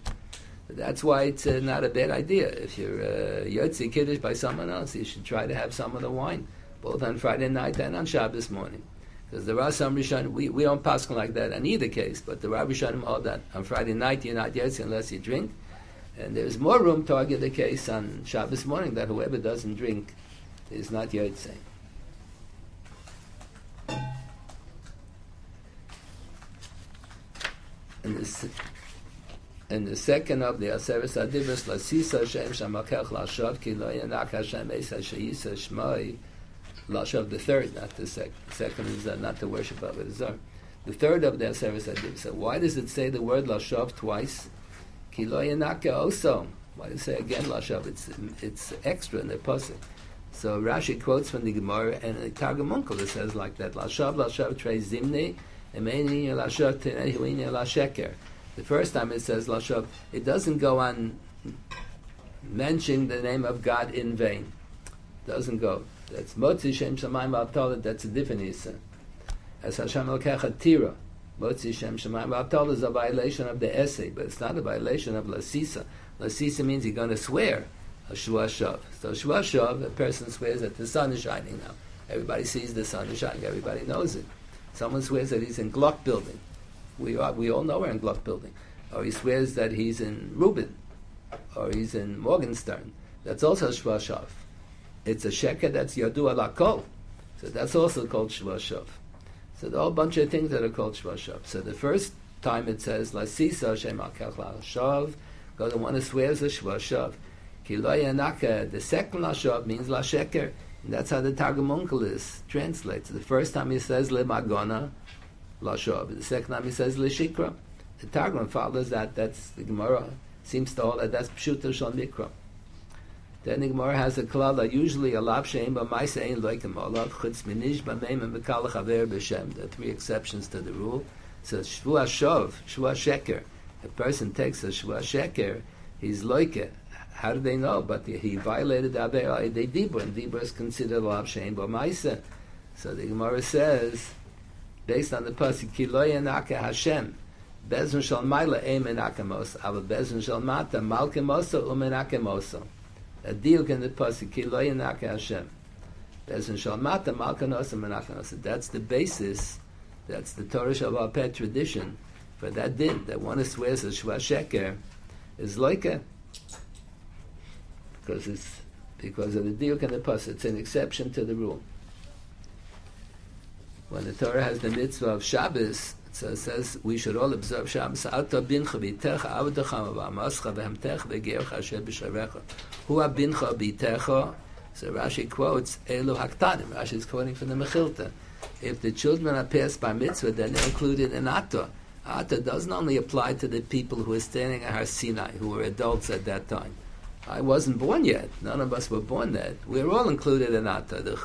That's why it's uh, not a bad idea. If you're uh, Yotzi Kiddush by someone else, you should try to have some of the wine, both on Friday night and on Shabbos morning. Because there are some Rishonim, we, we don't pass like that in either case, but there are Rishonim all that on Friday night you're not Yotzi unless you drink. And there's more room to argue the case on Shabbos morning that whoever doesn't drink is not Yotzi. And this and the second of the Aseres Adibus Lasisa Shem Shamakech Lashav Ki Lo Yanak Hashem Esa Sheisa Shmoi Lashav the third, not the second. The second is not the worship of it. The third of the Aseres Adibus. So why does it say the word Lashav twice? Ki Lo Yanak also. Why does it say again Lashav? It's it's extra in the pasuk. So Rashi quotes from the Gemara and the Targum Onkelos it says like that: Lashav Lashav Trei Zimni Emeni Lashav Tenei Huini Lasheker. The first time it says Lashav, it doesn't go on mentioning the name of God in vain. It doesn't go. That's Motzi Shem Shamayim Ba'atolah, that's a different Isa. As Hashem Elkecha Tira, Motzi Shem Shamayim Ba'atolah is a violation of the essay, but it's not a violation of Lasisa. Lasisa means you're going to swear a Shua Shav. So Shua Shav, a person swears that the sun is shining now. Everybody sees the sun is shining, everybody knows it. Someone swears that he's in Gluck building. We, are, we all know we're in Gluck building. Or he swears that he's in Rubin. or he's in Morgenstern. That's also Shvashav. It's a sheker that's Yadu Alakol. So that's also called Shvashav. So are a bunch of things that are called Shvashav. So the first time it says Lasisa Shem Akach Shav, God the one who swears a Shvashav. Kiloyanaka, the second Lashav means Lasheker. And that's how the Targum Onkelos translates. The first time he says Le Magona, Lashov. The second time he says Lishikra. The Targum follows that. That's the Gemara seems to hold that that's Pshuta Shal Mikra. Then the Gemara has a klala, usually a lav shein ba maisa ein loikem olav, chutz minish ba meim and bekal chaver b'shem. There are three exceptions to the rule. So shvua shov, shvua sheker. A person takes a shvua sheker, he's loike. How do they know? But he violated the aver they dibur, and dibur is considered lav shein ba maisa. So the Gemara says, based on the pasuk ki lo yanaka Hashem bezun shel maila em enakamos aber bezun shel mata malkemoso umenakemoso a deal in the pasuk ki lo yanaka Hashem. Bezun shel mata malkemoso umenakemoso that's the basis that's the Torah Shabbat Pet tradition for that din that one swears a shva sheker is like a because it's because of the deal in the pasuk it's an exception to the rule. When the Torah has the mitzvah of Shabbos, so it says we should all observe Shabbos. Alta bincha bitecha avdecha v'amascha v'hemtecha v'geircha asher b'sharecha. Hu bitecha. So Rashi quotes Elu Haktanim. Rashi is quoting from the Mechilta. If the children are passed by mitzvah, then they're included in Atta. Atta doesn't only apply to the people who are standing at Har Sinai, who were adults at that time. I wasn't born yet. None of us were born yet. We're all included in Atta. The,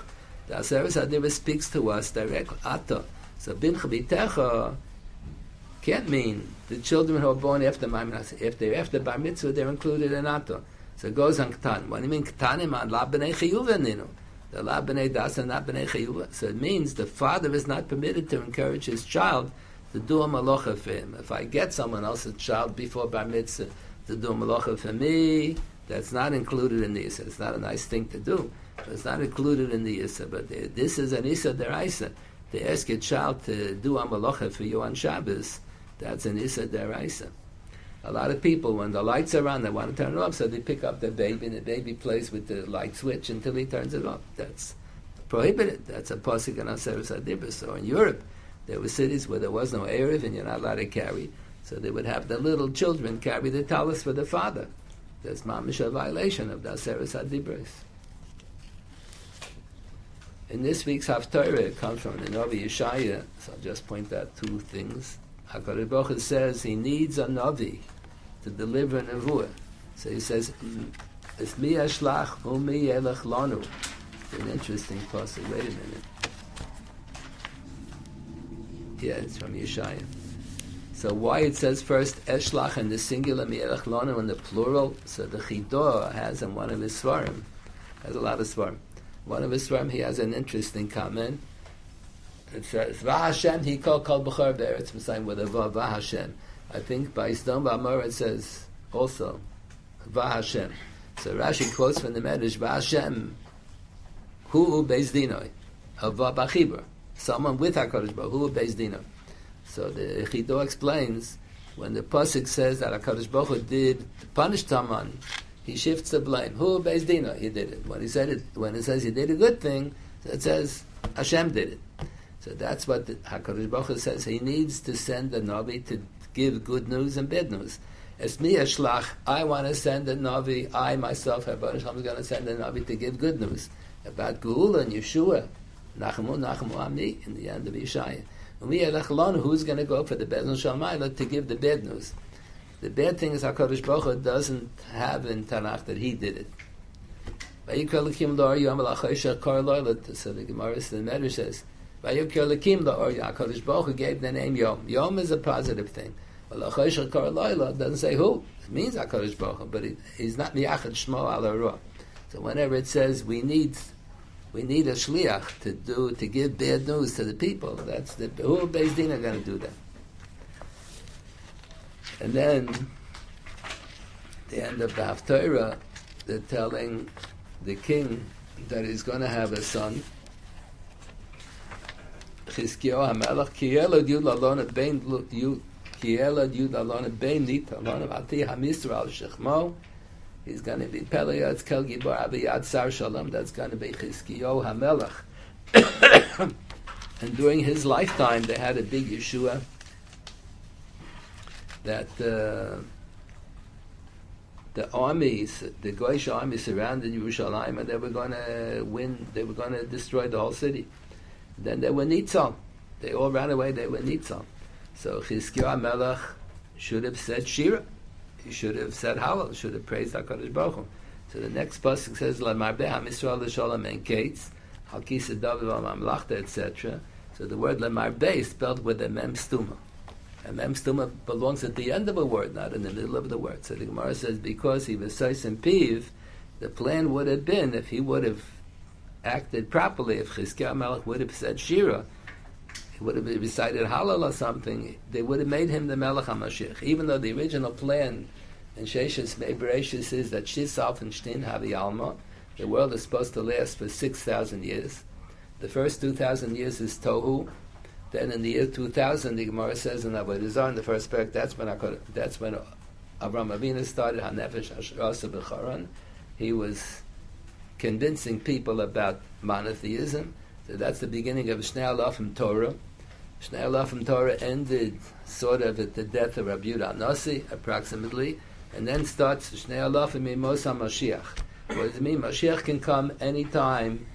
the Aseres speaks to us directly. Ato. So bin chabitecha can't mean the children who are born after if they're after bar mitzvah, they're included in Ato. So it goes on Ktan. What do you mean Ktanim on la b'nei chiyuva? The la b'nei das and not b'nei chiyuva. So it means the father is not permitted to encourage his child to do a malacha for him. If I get someone else's child before bar mitzvah to do a malacha for me, that's not included in the this. It's not a nice thing to do. It's not included in the Issa, but uh, this is an Issa deraisa. To ask a child to do a malacha for you on Shabbos, that's an Issa Deraisa. A lot of people, when the lights are on, they want to turn it off, so they pick up the baby, and the baby plays with the light switch until he turns it off. That's prohibited. That's a pasuk in Aseres Adibus. So in Europe, there were cities where there was no Erev, and you're not allowed to carry. So they would have the little children carry the talis for the father. That's mamish violation of the Aseres Adibus. In this week's Haftarah, comes from the Navi Yeshaya, so I'll just point out two things. HaKadosh Baruch says he needs a Navi to deliver a Nevuah. So he says, mm, it's mi ashlach umi yelech lanu. An interesting passage. Wait a minute. Yeah, it's from Yeshaya. So why it says first eshlach in the singular mi'elech lanu in the plural? So the Chidah has in one of his svarim, has a lot of svarim. One of his svarim, he has an interesting comment. It says, V'Hashem he called kol b'chor be'eretz Mitzrayim with a vav V'Hashem. I think by Sdom Ba'amor it says also V'Hashem. So Rashi quotes from the Medrash V'Hashem Hu Beis Dinoi Hava B'Chibur. Someone with HaKadosh Baruch Hu Beis Dinoi. So the Chido explains when the pasuk says that Hakadosh Baruch Hu did punish Taman, he shifts the blame. Who Beis Dina? He did it. When he said it, when it says he did a good thing, it says Hashem did it. So that's what Hakadosh Baruch Hu says. He needs to send the Navi to give good news and bad news. As me a shlach, I want to send a Navi. I myself, Hakadosh Baruch going to send a Navi to give good news about Geula and Yeshua. Nachamu, Nachamu Amni, in the end of Yeshaya. And we who's going to go for the Bezin Shalmaila to give the bad news. The bad thing is HaKadosh Baruch Hu doesn't have in Tanakh that he did it. So the Gemara, the Medrash says, HaKadosh Baruch Hu gave the name Yom. Yom is a positive thing. Well, doesn't say who. It means HaKadosh Baruch Hu, but he's not Miyachad Shmo Ala So whenever it says we need we need a shliach to do to give bad news to the people. That's the who Beis Din are going to do that. And then the end of the Haftarah, they're telling the king that he's going to have a son. Chizkiyahu HaMelech ki yelad yud lalona bein ki yelad yud lalona bein nita lalona v'ati hamisra al shechmo He's going to be Peleyat Kel Gibor Abiyad Sar Shalom. That's going to be Chizkiyo Hamelach. and during his lifetime, they had a big Yeshua that uh, the armies, the Goyish army surrounded Yerushalayim and they were going to win, they were going to destroy the whole city. Then they were Nitzal. They all ran away, they were Nitzal. So Chizkiyo Hamelach should have said Shira he should have said Hallel, should have praised HaKadosh Baruch Hu. So the next pasuk says, La Marbe HaMisrael L'Sholem En Kates, Halkisa David Mamlachta, etc. So the word La Marbe is spelled with a Mem Stuma. A Mem belongs at the end of a word, not in the middle of the word. So the Gemara says, because he was Sais and Piv, the plan would have been, if he would have acted properly, if Chizkiah Melech would have said Shira, he would have recited Hallel or something, they would have made him the Melech HaMashiach. Even though the original plan in Sheshis Bereshis is that Shisaf and Shtin the Alma, the world is supposed to last for 6,000 years. The first 2,000 years is Tohu. Then in the year 2000, the Gemara says in Avodah in the first book, that's when, could, that's when Avram Avinu started HaNefesh Ashrasa B'charan. He was convincing people about monotheism. So that's the beginning of Shnei Alafim Torah. Shnei Alafim Torah ended sort of at the death of Rabbi Yudah Nasi, approximately, and then starts Shnei Alafim Mimos HaMashiach. What does it mean? Mashiach can come any time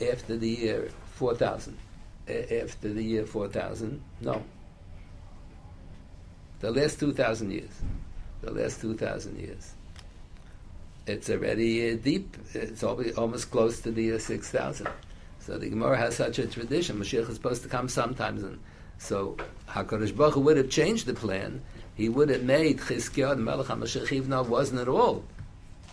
after the year 4000. After the year 4000? No. The last 2000 years. The last 2000 years. It's already uh, deep. It's almost close to the year 6000. So the Gemara has such a tradition. Mashiach is supposed to come sometimes, and so Hakadosh Baruch Hu would have changed the plan. He would have made Chizkiah the Melech HaMashiach even though it wasn't at all.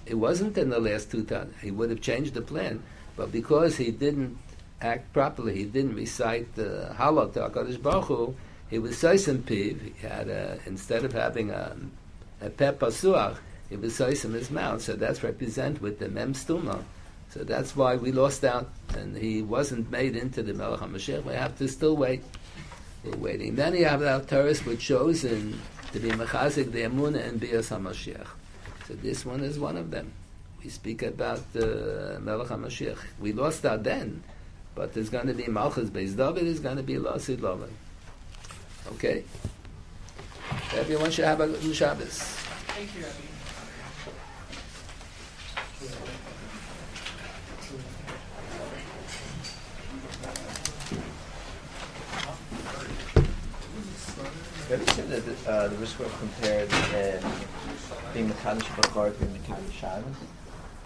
It wasn't in the last two times. He would have changed the plan, but because he didn't act properly, he didn't recite the Hallel to Hakadosh Baruch Hu. He was Soisim Piv. He had a, instead of having a, a pep pasuach, he was Soisim his mouth. So that's represented with the Mem Stuma So that's why we lost out, and he wasn't made into the Melech HaMashiach. We have to still wait. We're waiting. You have our Torahs which chosen to be Mechazik, the Emunah, and Bias HaMashiach. So this one is one of them. We speak about uh, Melech HaMashiach. We lost out then, but there's going to be Malchus Beis David, there's going to be Lasid Lovan. Okay? Everyone should have a good Shabbos. Thank you, Rabbi. Maybe said that uh, the Rishwa compared uh, being Mechanish Bachar to being Mechanish Shabbos.